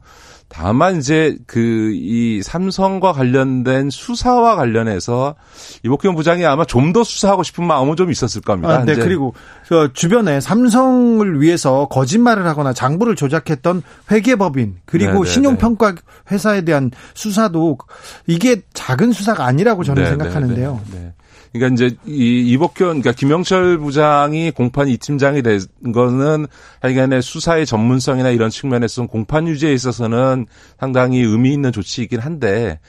다만 이제 그 이 삼성과 관련된 수사와 관련해서 이복현 부장이 아마 좀 더 수사하고 싶은 마음은 좀 있었을 겁니다. 아, 네, 그리고 그 주변에 삼성을 위해서 거짓말을 하거나 장부를 조작했던 회계법인 그리고 네네네. 네, 신용평가 네. 회사에 대한 수사도 이게 작은 수사가 아니라고 저는 네네네. 네, 생각하는데요. 네. 그러니까 이제 이 이복현, 그러니까 김영철 부장이 공판 이 팀장이 된 거는 하여간에 수사의 전문성이나 이런 측면에서 공판 유지에 있어서는 상당히 의미 있는 조치이긴 한데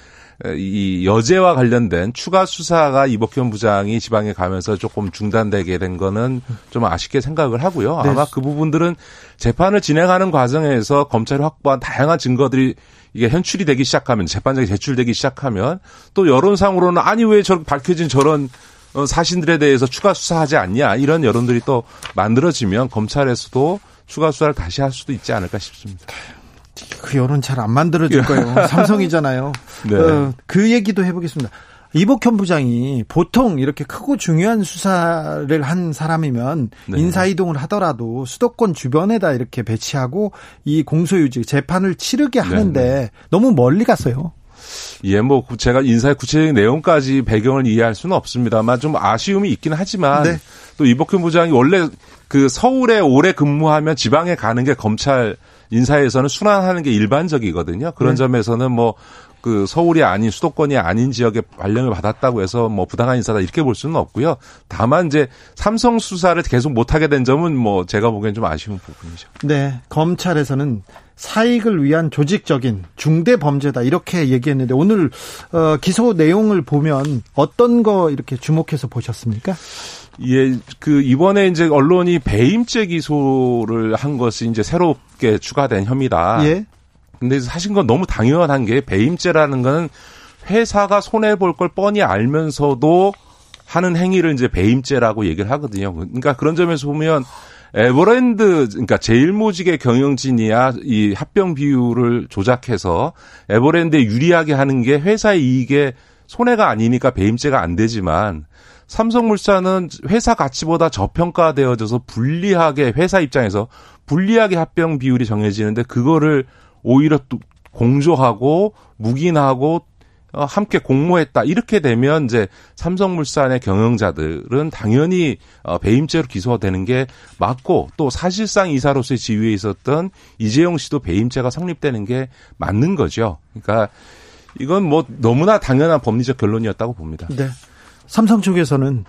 이 여제와 관련된 추가 수사가 이복현 부장이 지방에 가면서 조금 중단되게 된 거는 좀 아쉽게 생각을 하고요. 네. 아마 그 부분들은 재판을 진행하는 과정에서 검찰이 확보한 다양한 증거들이 이게 현출이 되기 시작하면 재판장에 제출되기 시작하면 또 여론상으로는 아니 왜 저렇게 밝혀진 저런 어, 사신들에 대해서 추가 수사하지 않냐 이런 여론들이 또 만들어지면 검찰에서도 추가 수사를 다시 할 수도 있지 않을까 싶습니다. 그 여론 잘 안 만들어질 거예요. 삼성이잖아요. 네. 어, 그 얘기도 해보겠습니다. 이복현 부장이 보통 이렇게 크고 중요한 수사를 한 사람이면 네. 인사 이동을 하더라도 수도권 주변에다 이렇게 배치하고 이 공소유지 재판을 치르게 네, 하는데 네. 너무 멀리 갔어요. 예, 뭐 제가 인사의 구체적인 내용까지 배경을 이해할 수는 없습니다만 좀 아쉬움이 있긴 하지만 네. 또 이복현 부장이 원래 그 서울에 오래 근무하면 지방에 가는 게 검찰 인사에서는 순환하는 게 일반적이거든요. 그런 네. 점에서는 뭐 그 서울이 아닌 수도권이 아닌 지역에 발령을 받았다고 해서 뭐 부당한 인사다 이렇게 볼 수는 없고요. 다만 이제 삼성 수사를 계속 못하게 된 점은 뭐 제가 보기엔 좀 아쉬운 부분이죠. 네, 검찰에서는 사익을 위한 조직적인 중대 범죄다 이렇게 얘기했는데 오늘 어, 기소 내용을 보면 어떤 거 이렇게 주목해서 보셨습니까? 예, 그 이번에 이제 언론이 배임죄 기소를 한 것이 이제 새롭게 추가된 혐의다. 예. 근데 사실 건 너무 당연한 게 배임죄라는 거는 회사가 손해 볼 걸 뻔히 알면서도 하는 행위를 이제 배임죄라고 얘기를 하거든요. 그러니까 그런 점에서 보면 에버랜드 그러니까 제일모직의 경영진이야 이 합병 비율을 조작해서 에버랜드에 유리하게 하는 게 회사의 이익에 손해가 아니니까 배임죄가 안 되지만 삼성물산은 회사 가치보다 저평가되어져서 불리하게 회사 입장에서 불리하게 합병 비율이 정해지는데 그거를 오히려 또 공조하고 묵인하고 어, 함께 공모했다 이렇게 되면 이제 삼성물산의 경영자들은 당연히 어, 배임죄로 기소되는 게 맞고 또 사실상 이사로서의 지위에 있었던 이재용 씨도 배임죄가 성립되는 게 맞는 거죠. 그러니까 이건 뭐 너무나 당연한 법리적 결론이었다고 봅니다. 네. 삼성 쪽에서는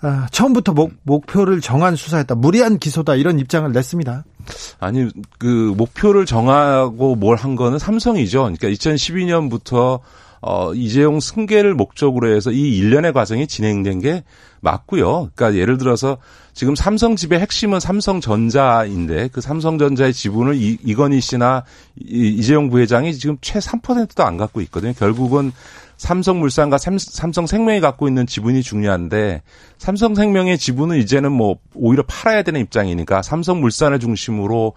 아, 처음부터 목, 목표를 정한 수사였다. 무리한 기소다. 이런 입장을 냈습니다. 아니, 그, 목표를 정하고 뭘 한 거는 삼성이죠. 그러니까 2012년부터 어, 이재용 승계를 목적으로 해서 이 일련의 과정이 진행된 게 맞고요. 그러니까 예를 들어서 지금 삼성 집의 핵심은 삼성전자인데 그 삼성전자의 지분을 이, 이건희 씨나 이, 이재용 부회장이 지금 최 3%도 안 갖고 있거든요. 결국은 삼성물산과 삼, 성생명이 갖고 있는 지분이 중요한데 삼성생명의 지분은 이제는 뭐 오히려 팔아야 되는 입장이니까 삼성물산을 중심으로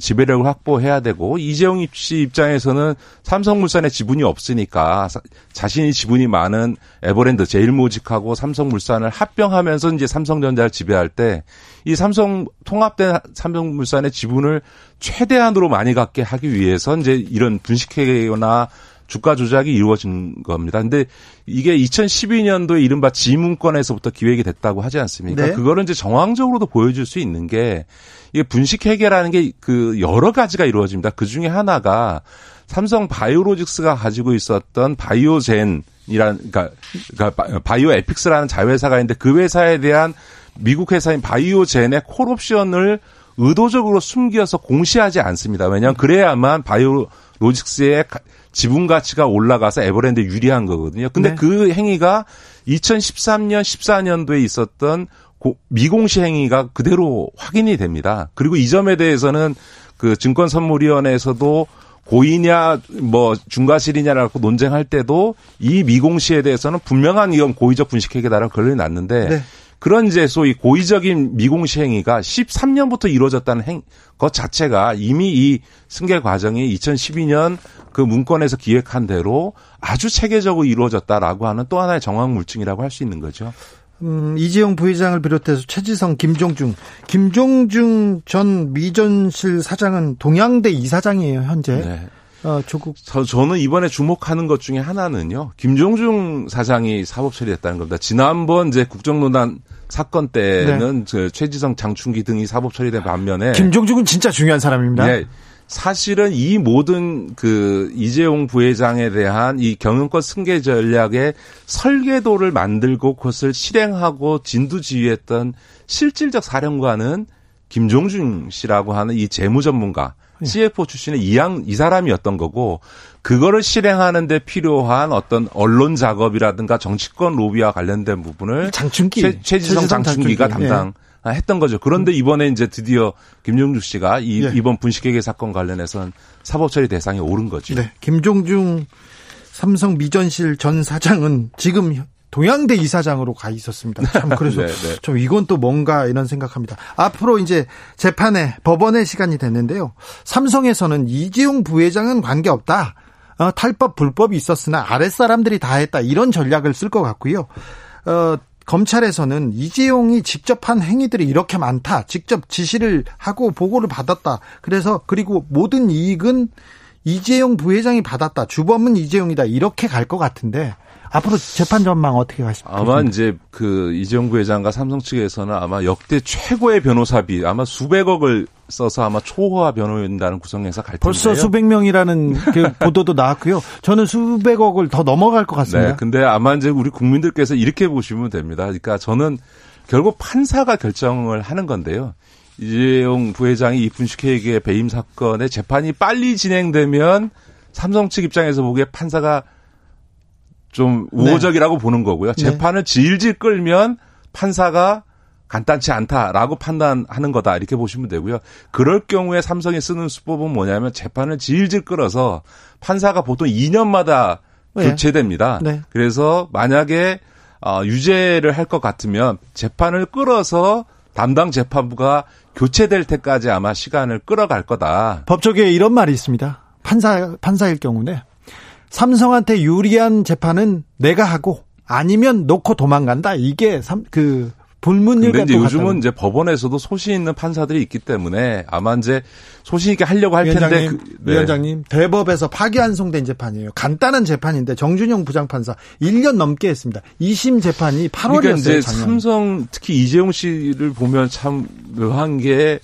지배력을 확보해야 되고 이재용 씨 입장에서는 삼성물산에 지분이 없으니까 자신이 지분이 많은 에버랜드 제일모직하고 삼성물산을 합병하면서 이제 삼성전자를 지배할 때 이 삼성 통합된 삼성물산의 지분을 최대한으로 많이 갖게 하기 위해서 이제 이런 분식회계나 주가 조작이 이루어진 겁니다. 근데 이게 2012년도에 이른바 지문권에서부터 기획이 됐다고 하지 않습니까? 네. 그거를 이제 정황적으로도 보여줄 수 있는 게 이게 분식 회계라는 게 그 여러 가지가 이루어집니다. 그 중에 하나가 삼성 바이오로직스가 가지고 있었던 바이오젠 이란 그러니까, 그러니까 바이오 에픽스라는 자회사가 있는데 그 회사에 대한 미국 회사인 바이오젠의 콜옵션을 의도적으로 숨겨서 공시하지 않습니다. 왜냐하면 그래야만 바이오로직스의 지분 가치가 올라가서 에버랜드 유리한 거거든요. 근데 네. 그 행위가 2013년, 14년도에 있었던 미공시 행위가 그대로 확인이 됩니다. 그리고 이 점에 대해서는 그 증권선물위원회에서도 고의냐 뭐 중과실이냐라고 논쟁할 때도 이 미공시에 대해서는 분명한 이건 고의적 분식회계다라고 걸려 났는데 네. 그런 이제 소위 고의적인 미공시 행위가 13년부터 이루어졌다는 행, 것 자체가 이미 이 승계 과정이 2012년 그 문건에서 기획한 대로 아주 체계적으로 이루어졌다라고 하는 또 하나의 정황 물증이라고 할 수 있는 거죠. 음, 이재용 부회장을 비롯해서 최지성, 김종중, 김종중 전 미전실 사장은 동양대 이사장이에요 현재. 네. 어, 조국. 저, 저는 이번에 주목하는 것 중에 하나는요. 김종중 사장이 사법 처리했다는 겁니다. 지난번 이제 국정농단 사건 때는 네. 최지성, 장충기 등이 사법 처리된 반면에 김종중은 진짜 중요한 사람입니다. 네. 사실은 이 모든 그 이재용 부회장에 대한 이 경영권 승계 전략의 설계도를 만들고 그것을 실행하고 진두지휘했던 실질적 사령관은 김종준 씨라고 하는 이 재무 전문가 네. CFO 출신의 이양 이 사람이었던 거고 그거를 실행하는 데 필요한 어떤 언론 작업이라든가 정치권 로비와 관련된 부분을 장충기 최, 최지성 장충기가 장충기. 담당 네. 했던 거죠. 그런데 이번에 이제 드디어 김종중 씨가 이, 예. 이번 분식회계 사건 관련해서는 사법처리 대상에 오른 거죠. 네. 김종중 삼성 미전실 전 사장은 지금 동양대 이사장으로 가 있었습니다. 참 그래서 네, 네. 좀 이건 또 뭔가 이런 생각합니다. 앞으로 이제 재판에 법원의 시간이 됐는데요. 삼성에서는 이재용 부회장은 관계 없다. 어, 탈법 불법이 있었으나 아랫사람들이 다 했다. 이런 전략을 쓸 것 같고요. 어, 검찰에서는 이재용이 직접 한 행위들이 이렇게 많다. 직접 지시를 하고 보고를 받았다. 그래서 그리고 모든 이익은 이재용 부회장이 받았다. 주범은 이재용이다. 이렇게 갈 것 같은데 앞으로 재판 전망 어떻게 가십니까? 아마 이제 그 이재용 부회장과 삼성 측에서는 아마 역대 최고의 변호사비 아마 수백억을 써서 아마 초호화 변호인단을 구성해서 갈 텐데요. 벌써 수백 명이라는 그 보도도 나왔고요. 저는 수백억을 더 넘어갈 것 같습니다. 네, 근데 아마 이제 우리 국민들께서 이렇게 보시면 됩니다. 그러니까 저는 결국 판사가 결정을 하는 건데요. 이재용 부회장이 이 분식회계 배임 사건의 재판이 빨리 진행되면 삼성 측 입장에서 보기에 판사가 좀 네. 우호적이라고 네. 보는 거고요. 네. 재판을 질질 끌면 판사가 간단치 않다라고 판단하는 거다 이렇게 보시면 되고요. 그럴 경우에 삼성이 쓰는 수법은 뭐냐면 재판을 질질 끌어서 판사가 보통 2년마다 네. 교체됩니다. 네. 그래서 만약에 어, 유죄를 할 것 같으면 재판을 끌어서 담당 재판부가 교체될 때까지 아마 시간을 끌어갈 거다. 법조계에 이런 말이 있습니다. 판사 판사일 경우는 삼성한테 유리한 재판은 내가 하고 아니면 놓고 도망간다. 이게 삼, 그 불문율 근데 이제 요즘은 이제 법원에서도 소신 있는 판사들이 있기 때문에 아마 이제 소신 있게 하려고 할 위원장님, 텐데 그, 네. 위원장님 대법에서 파기환송된 재판이에요. 간단한 재판인데 정준영 부장판사 1년 넘게 했습니다. 2심 재판이 8월이었어요. 그러니까 이제 작년. 삼성 특히 이재용 씨를 보면 참 묘한 게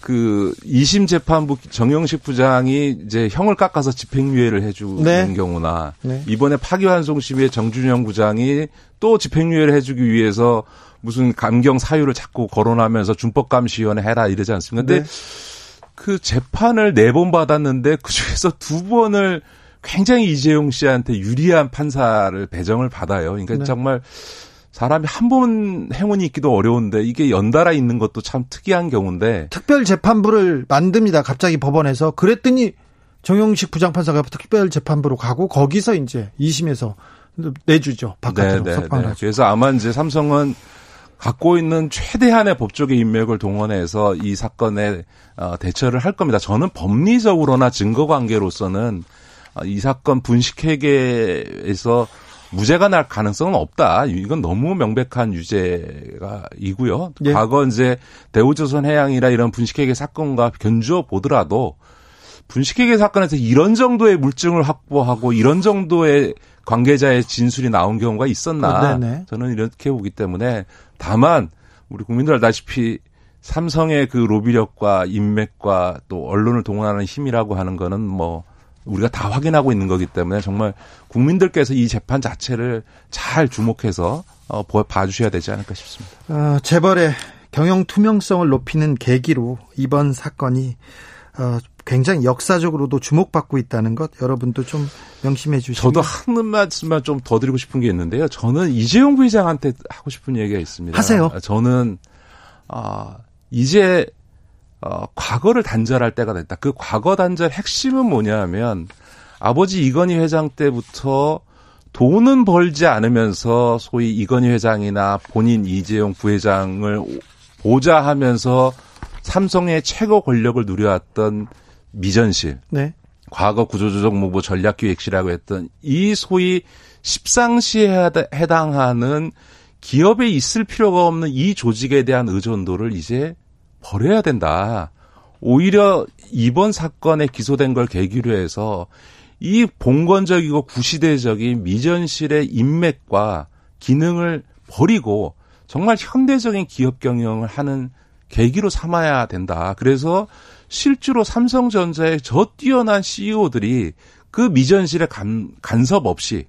그 2심 재판부 정영식 부장이 이제 형을 깎아서 집행유예를 해주는 네. 경우나 네. 이번에 파기환송 시비에 정준영 부장이 또 집행유예를 해주기 위해서 무슨 감경 사유를 자꾸 거론하면서 준법감시위원회 해라 이러지 않습니까? 근데 네. 그 재판을 네 번 받았는데 그 중에서 두 번을 굉장히 이재용 씨한테 유리한 판사를 배정을 받아요. 그러니까 네. 정말 사람이 한 번 행운이 있기도 어려운데 이게 연달아 있는 것도 참 특이한 경우인데 특별 재판부를 만듭니다. 갑자기 법원에서 그랬더니 정영식 부장판사가 특별 재판부로 가고 거기서 이제 2심에서 내주죠. 바깥으로 네, 네, 네. 그래서 아마 이제 삼성은 갖고 있는 최대한의 법적인 인맥을 동원해서 이 사건에 어, 대처를 할 겁니다. 저는 법리적으로나 증거 관계로서는 어, 이 사건 분식회계에서 무죄가 날 가능성은 없다. 이건 너무 명백한 유죄가 이고요. 예. 과거 이제 대우조선 해양이라 이런 분식회계 사건과 견주어 보더라도 분식회계 사건에서 이런 정도의 물증을 확보하고 이런 정도의 관계자의 진술이 나온 경우가 있었나? 어, 저는 이렇게 보기 때문에 다만 우리 국민들 알다시피 삼성의 그 로비력과 인맥과 또 언론을 동원하는 힘이라고 하는 거는 뭐 우리가 다 확인하고 있는 거기 때문에 정말 국민들께서 이 재판 자체를 잘 주목해서 어, 봐주셔야 되지 않을까 싶습니다. 어, 재벌의 경영 투명성을 높이는 계기로 이번 사건이 어, 굉장히 역사적으로도 주목받고 있다는 것 여러분도 좀 명심해 주시고 저도 한 말씀만 좀 더 드리고 싶은 게 있는데요. 저는 이재용 부회장한테 하고 싶은 얘기가 있습니다. 하세요. 저는 아 어, 이제 어, 과거를 단절할 때가 됐다. 그 과거 단절 핵심은 뭐냐면 아버지 이건희 회장 때부터 돈은 벌지 않으면서 소위 이건희 회장이나 본인 이재용 부회장을 보좌하면서 삼성의 최고 권력을 누려왔던 미전실. 네. 과거 구조조정무부 전략기획실이라고 했던 이 소위 십상시에 해당하는 기업에 있을 필요가 없는 이 조직에 대한 의존도를 이제 버려야 된다. 오히려 이번 사건에 기소된 걸 계기로 해서 이 봉건적이고 구시대적인 미전실의 인맥과 기능을 버리고 정말 현대적인 기업 경영을 하는 계기로 삼아야 된다. 그래서 실제로 삼성전자의 저 뛰어난 CEO들이 그 미전실에 간, 간섭 없이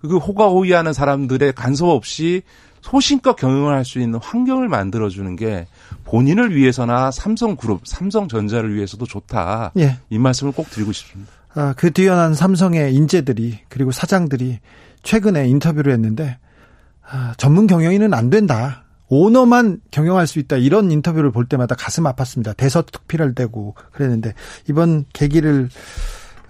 그 호가호위하는 사람들의 간섭 없이 소신껏 경영을 할 수 있는 환경을 만들어주는 게 본인을 위해서나 삼성그룹, 삼성전자를 위해서도 좋다. 예. 이 말씀을 꼭 드리고 싶습니다. 아, 그 뛰어난 삼성의 인재들이 그리고 사장들이 최근에 인터뷰를 했는데 아, 전문 경영인은 안 된다. 오너만 경영할 수 있다. 이런 인터뷰를 볼 때마다 가슴 아팠습니다. 대서특필을 대고 그랬는데 이번 계기를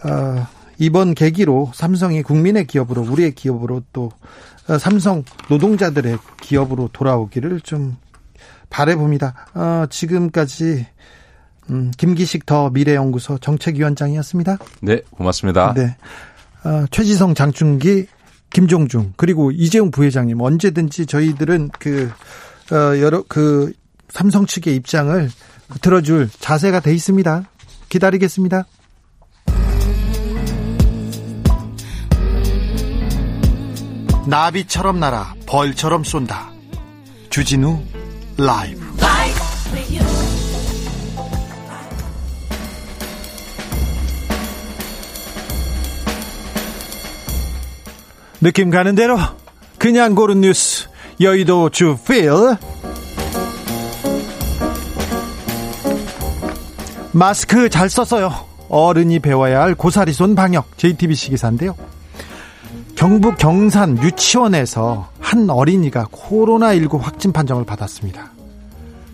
어, 이번 계기로 삼성이 국민의 기업으로 우리의 기업으로 또 어, 삼성 노동자들의 기업으로 돌아오기를 좀 바래봅니다. 어, 지금까지 음, 김기식 더 미래연구소 정책위원장이었습니다. 네, 고맙습니다. 네. 어, 최지성 장충기 김종중 그리고 이재용 부회장님 언제든지 저희들은 그 어, 여러 그 삼성 측의 입장을 들어줄 자세가 돼 있습니다. 기다리겠습니다. 나비처럼 날아 벌처럼 쏜다. 주진우 라이브. 느낌 가는 대로 그냥 고른 뉴스 여의도 주필 마스크 잘 썼어요. 어른이 배워야 할 고사리손 방역 JTBC 기사인데요. 경북 경산 유치원에서 한 어린이가 코로나19 확진 판정을 받았습니다.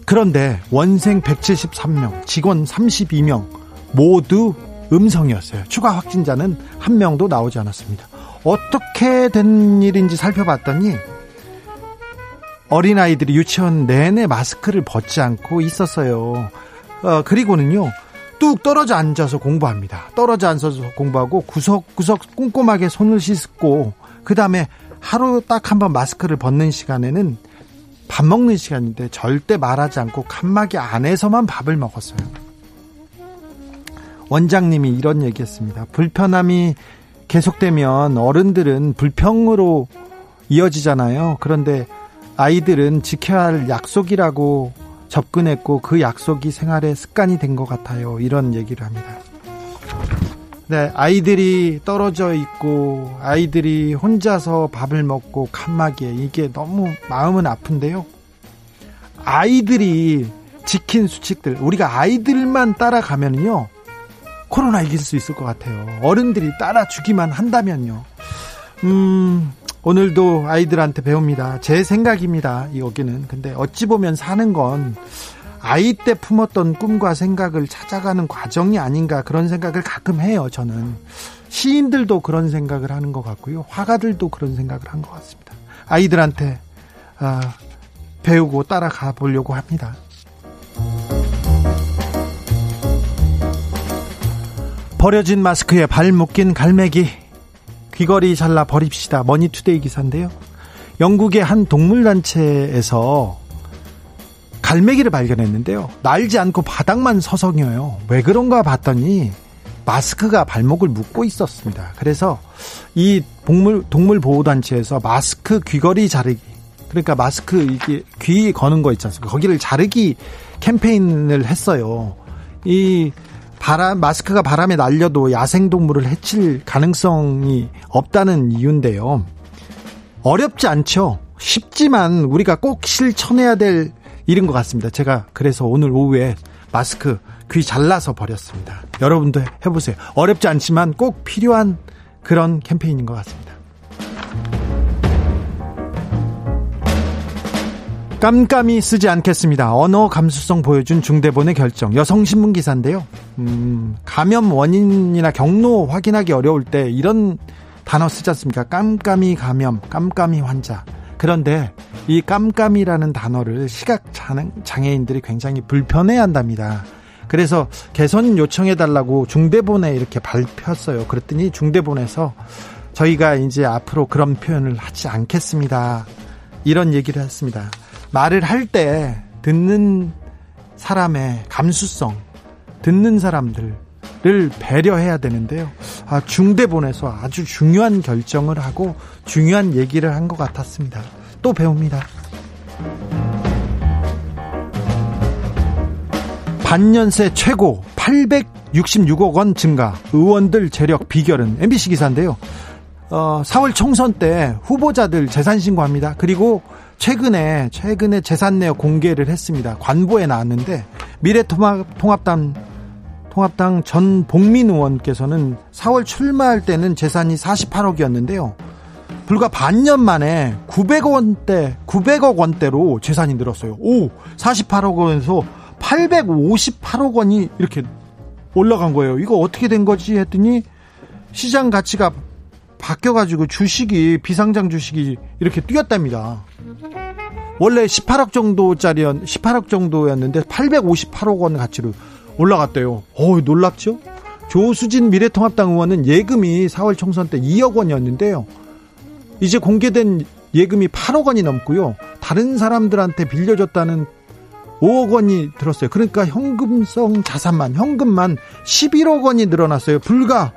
그런데 원생 173명, 직원 32명 모두 음성이었어요. 추가 확진자는 한 명도 나오지 않았습니다. 어떻게 된 일인지 살펴봤더니 어린아이들이 유치원 내내 마스크를 벗지 않고 있었어요. 어, 그리고는요, 뚝 떨어져 앉아서 공부합니다. 떨어져 앉아서 공부하고 구석구석 꼼꼼하게 손을 씻고 그 다음에 하루 딱 한 번 마스크를 벗는 시간에는 밥 먹는 시간인데 절대 말하지 않고 칸막이 안에서만 밥을 먹었어요. 원장님이 이런 얘기했습니다. 불편함이 계속되면 어른들은 불평으로 이어지잖아요. 그런데 아이들은 지켜야 할 약속이라고 접근했고 그 약속이 생활의 습관이 된 것 같아요. 이런 얘기를 합니다. 네, 아이들이 떨어져 있고 아이들이 혼자서 밥을 먹고 칸막이에 이게 너무 마음은 아픈데요. 아이들이 지킨 수칙들 우리가 아이들만 따라가면요 코로나 이길 수 있을 것 같아요. 어른들이 따라 주기만 한다면요. 음, 오늘도 아이들한테 배웁니다. 제 생각입니다. 여기는. 근데 어찌 보면 사는 건 아이 때 품었던 꿈과 생각을 찾아가는 과정이 아닌가 그런 생각을 가끔 해요. 저는 시인들도 그런 생각을 하는 것 같고요. 화가들도 그런 생각을 한 것 같습니다. 아이들한테 아, 배우고 따라가 보려고 합니다. 버려진 마스크에 발 묶인 갈매기 귀걸이 잘라 버립시다. 머니투데이 기사인데요. 영국의 한 동물단체에서 갈매기를 발견했는데요. 날지 않고 바닥만 서성여요. 왜 그런가 봤더니 마스크가 발목을 묶고 있었습니다. 그래서 이 동물 동물 보호 단체에서 마스크 귀걸이 자르기 그러니까 마스크 이게 귀 거는 거 있지 않습니까? 거기를 자르기 캠페인을 했어요. 이 바람 마스크가 바람에 날려도 야생 동물을 해칠 가능성이 없다는 이유인데요. 어렵지 않죠. 쉽지만 우리가 꼭 실천해야 될 일인 것 같습니다. 제가 그래서 오늘 오후에 마스크 귀 잘라서 버렸습니다. 여러분도 해보세요. 어렵지 않지만 꼭 필요한 그런 캠페인인 것 같습니다. 깜깜이 쓰지 않겠습니다. 언어 감수성 보여준 중대본의 결정. 여성신문 기사인데요. 음, 감염 원인이나 경로 확인하기 어려울 때 이런 단어 쓰지 않습니까? 깜깜이 감염, 깜깜이 환자. 그런데 이 깜깜이라는 단어를 시각 장애인들이 굉장히 불편해 한답니다. 그래서 개선 요청해 달라고 중대본에 이렇게 발표했어요. 그랬더니 중대본에서 저희가 이제 앞으로 그런 표현을 하지 않겠습니다. 이런 얘기를 했습니다. 말을 할 때 듣는 사람의 감수성, 듣는 사람들을 배려해야 되는데요. 아, 중대본에서 아주 중요한 결정을 하고 중요한 얘기를 한 것 같았습니다. 또 배웁니다. 반년새 최고 866억 원 증가, 의원들 재력 비결은 MBC 기사인데요. 어, 4월 총선 때 후보자들 재산 신고합니다. 그리고 최근에 최근에 재산 내역 공개를 했습니다. 관보에 나왔는데 미래통합당 통합당 전 복민 의원께서는 4월 출마할 때는 재산이 48억이었는데요. 불과 반년 만에 900억 원대 900억 원대로 재산이 늘었어요. 오, 48억 원에서 858억 원이 이렇게 올라간 거예요. 이거 어떻게 된 거지 했더니 시장 가치가 바뀌어가지고 주식이 비상장 주식이 이렇게 뛰었답니다. 원래 18억 정도짜리 18억 정도였는데 858억 원 가치로 올라갔대요. 어 놀랍죠? 조수진 미래통합당 의원은 예금이 4월 총선 때 2억 원이었는데요. 이제 공개된 예금이 8억 원이 넘고요. 다른 사람들한테 빌려줬다는 5억 원이 들었어요. 그러니까 현금성 자산만 현금만 11억 원이 늘어났어요. 불과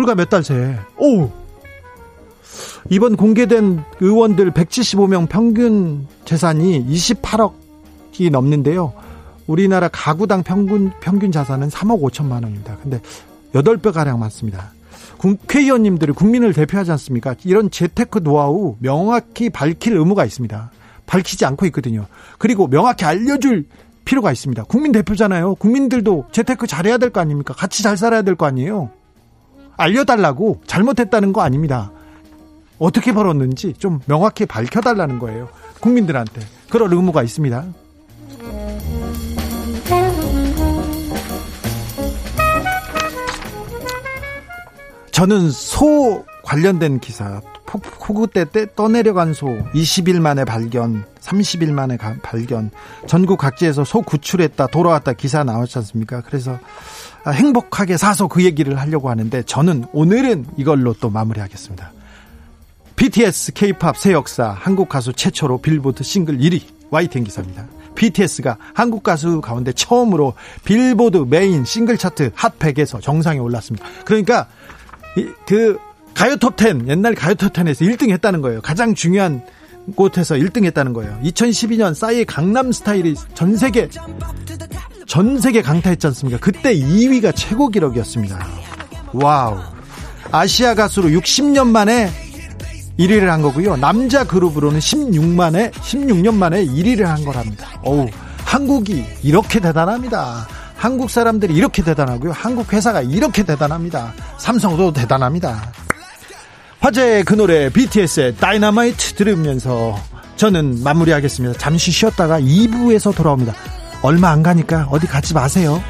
불과 몇 달 새에. 오! 이번 공개된 의원들 175명 평균 재산이 28억이 넘는데요. 우리나라 가구당 평균 평균 자산은 3억 5천만 원입니다. 근데 8배 가량 많습니다. 국회의원님들이 국민을 대표하지 않습니까? 이런 재테크 노하우 명확히 밝힐 의무가 있습니다. 밝히지 않고 있거든요. 그리고 명확히 알려줄 필요가 있습니다. 국민 대표잖아요. 국민들도 재테크 잘해야 될 거 아닙니까? 같이 잘 살아야 될 거 아니에요. 알려달라고 잘못했다는 거 아닙니다. 어떻게 벌었는지 좀 명확히 밝혀달라는 거예요. 국민들한테. 그럴 의무가 있습니다. 저는 소 관련된 기사, 폭우 때 떠내려간 소 20일 만에 발견, 30일 만에 가, 발견, 전국 각지에서 소 구출했다, 돌아왔다 기사 나왔지 않습니까? 그래서 아, 행복하게 사서 그 얘기를 하려고 하는데 저는 오늘은 이걸로 또 마무리하겠습니다. BTS K-팝 새 역사 한국 가수 최초로 빌보드 싱글 1위 YTN 기사입니다. BTS가 한국 가수 가운데 처음으로 빌보드 메인 싱글 차트 핫100에서 정상에 올랐습니다. 그러니까 그 가요 톱10 옛날 가요 톱10에서 1등 했다는 거예요. 가장 중요한 곳에서 1등 했다는 거예요. 2012년 싸이의 강남 스타일이 전 세계 전 세계 강타했지 않습니까? 그때 2위가 최고 기록이었습니다. 와우. 아시아 가수로 60년 만에 1위를 한 거고요. 남자 그룹으로는 16만에 16년 만에 1위를 한 거랍니다. 어우, 한국이 이렇게 대단합니다. 한국 사람들이 이렇게 대단하고요. 한국 회사가 이렇게 대단합니다. 삼성도 대단합니다. 화제의 그 노래 BTS의 다이너마이트 들으면서 저는 마무리하겠습니다. 잠시 쉬었다가 2부에서 돌아옵니다. 얼마 안 가니까 어디 가지 마세요.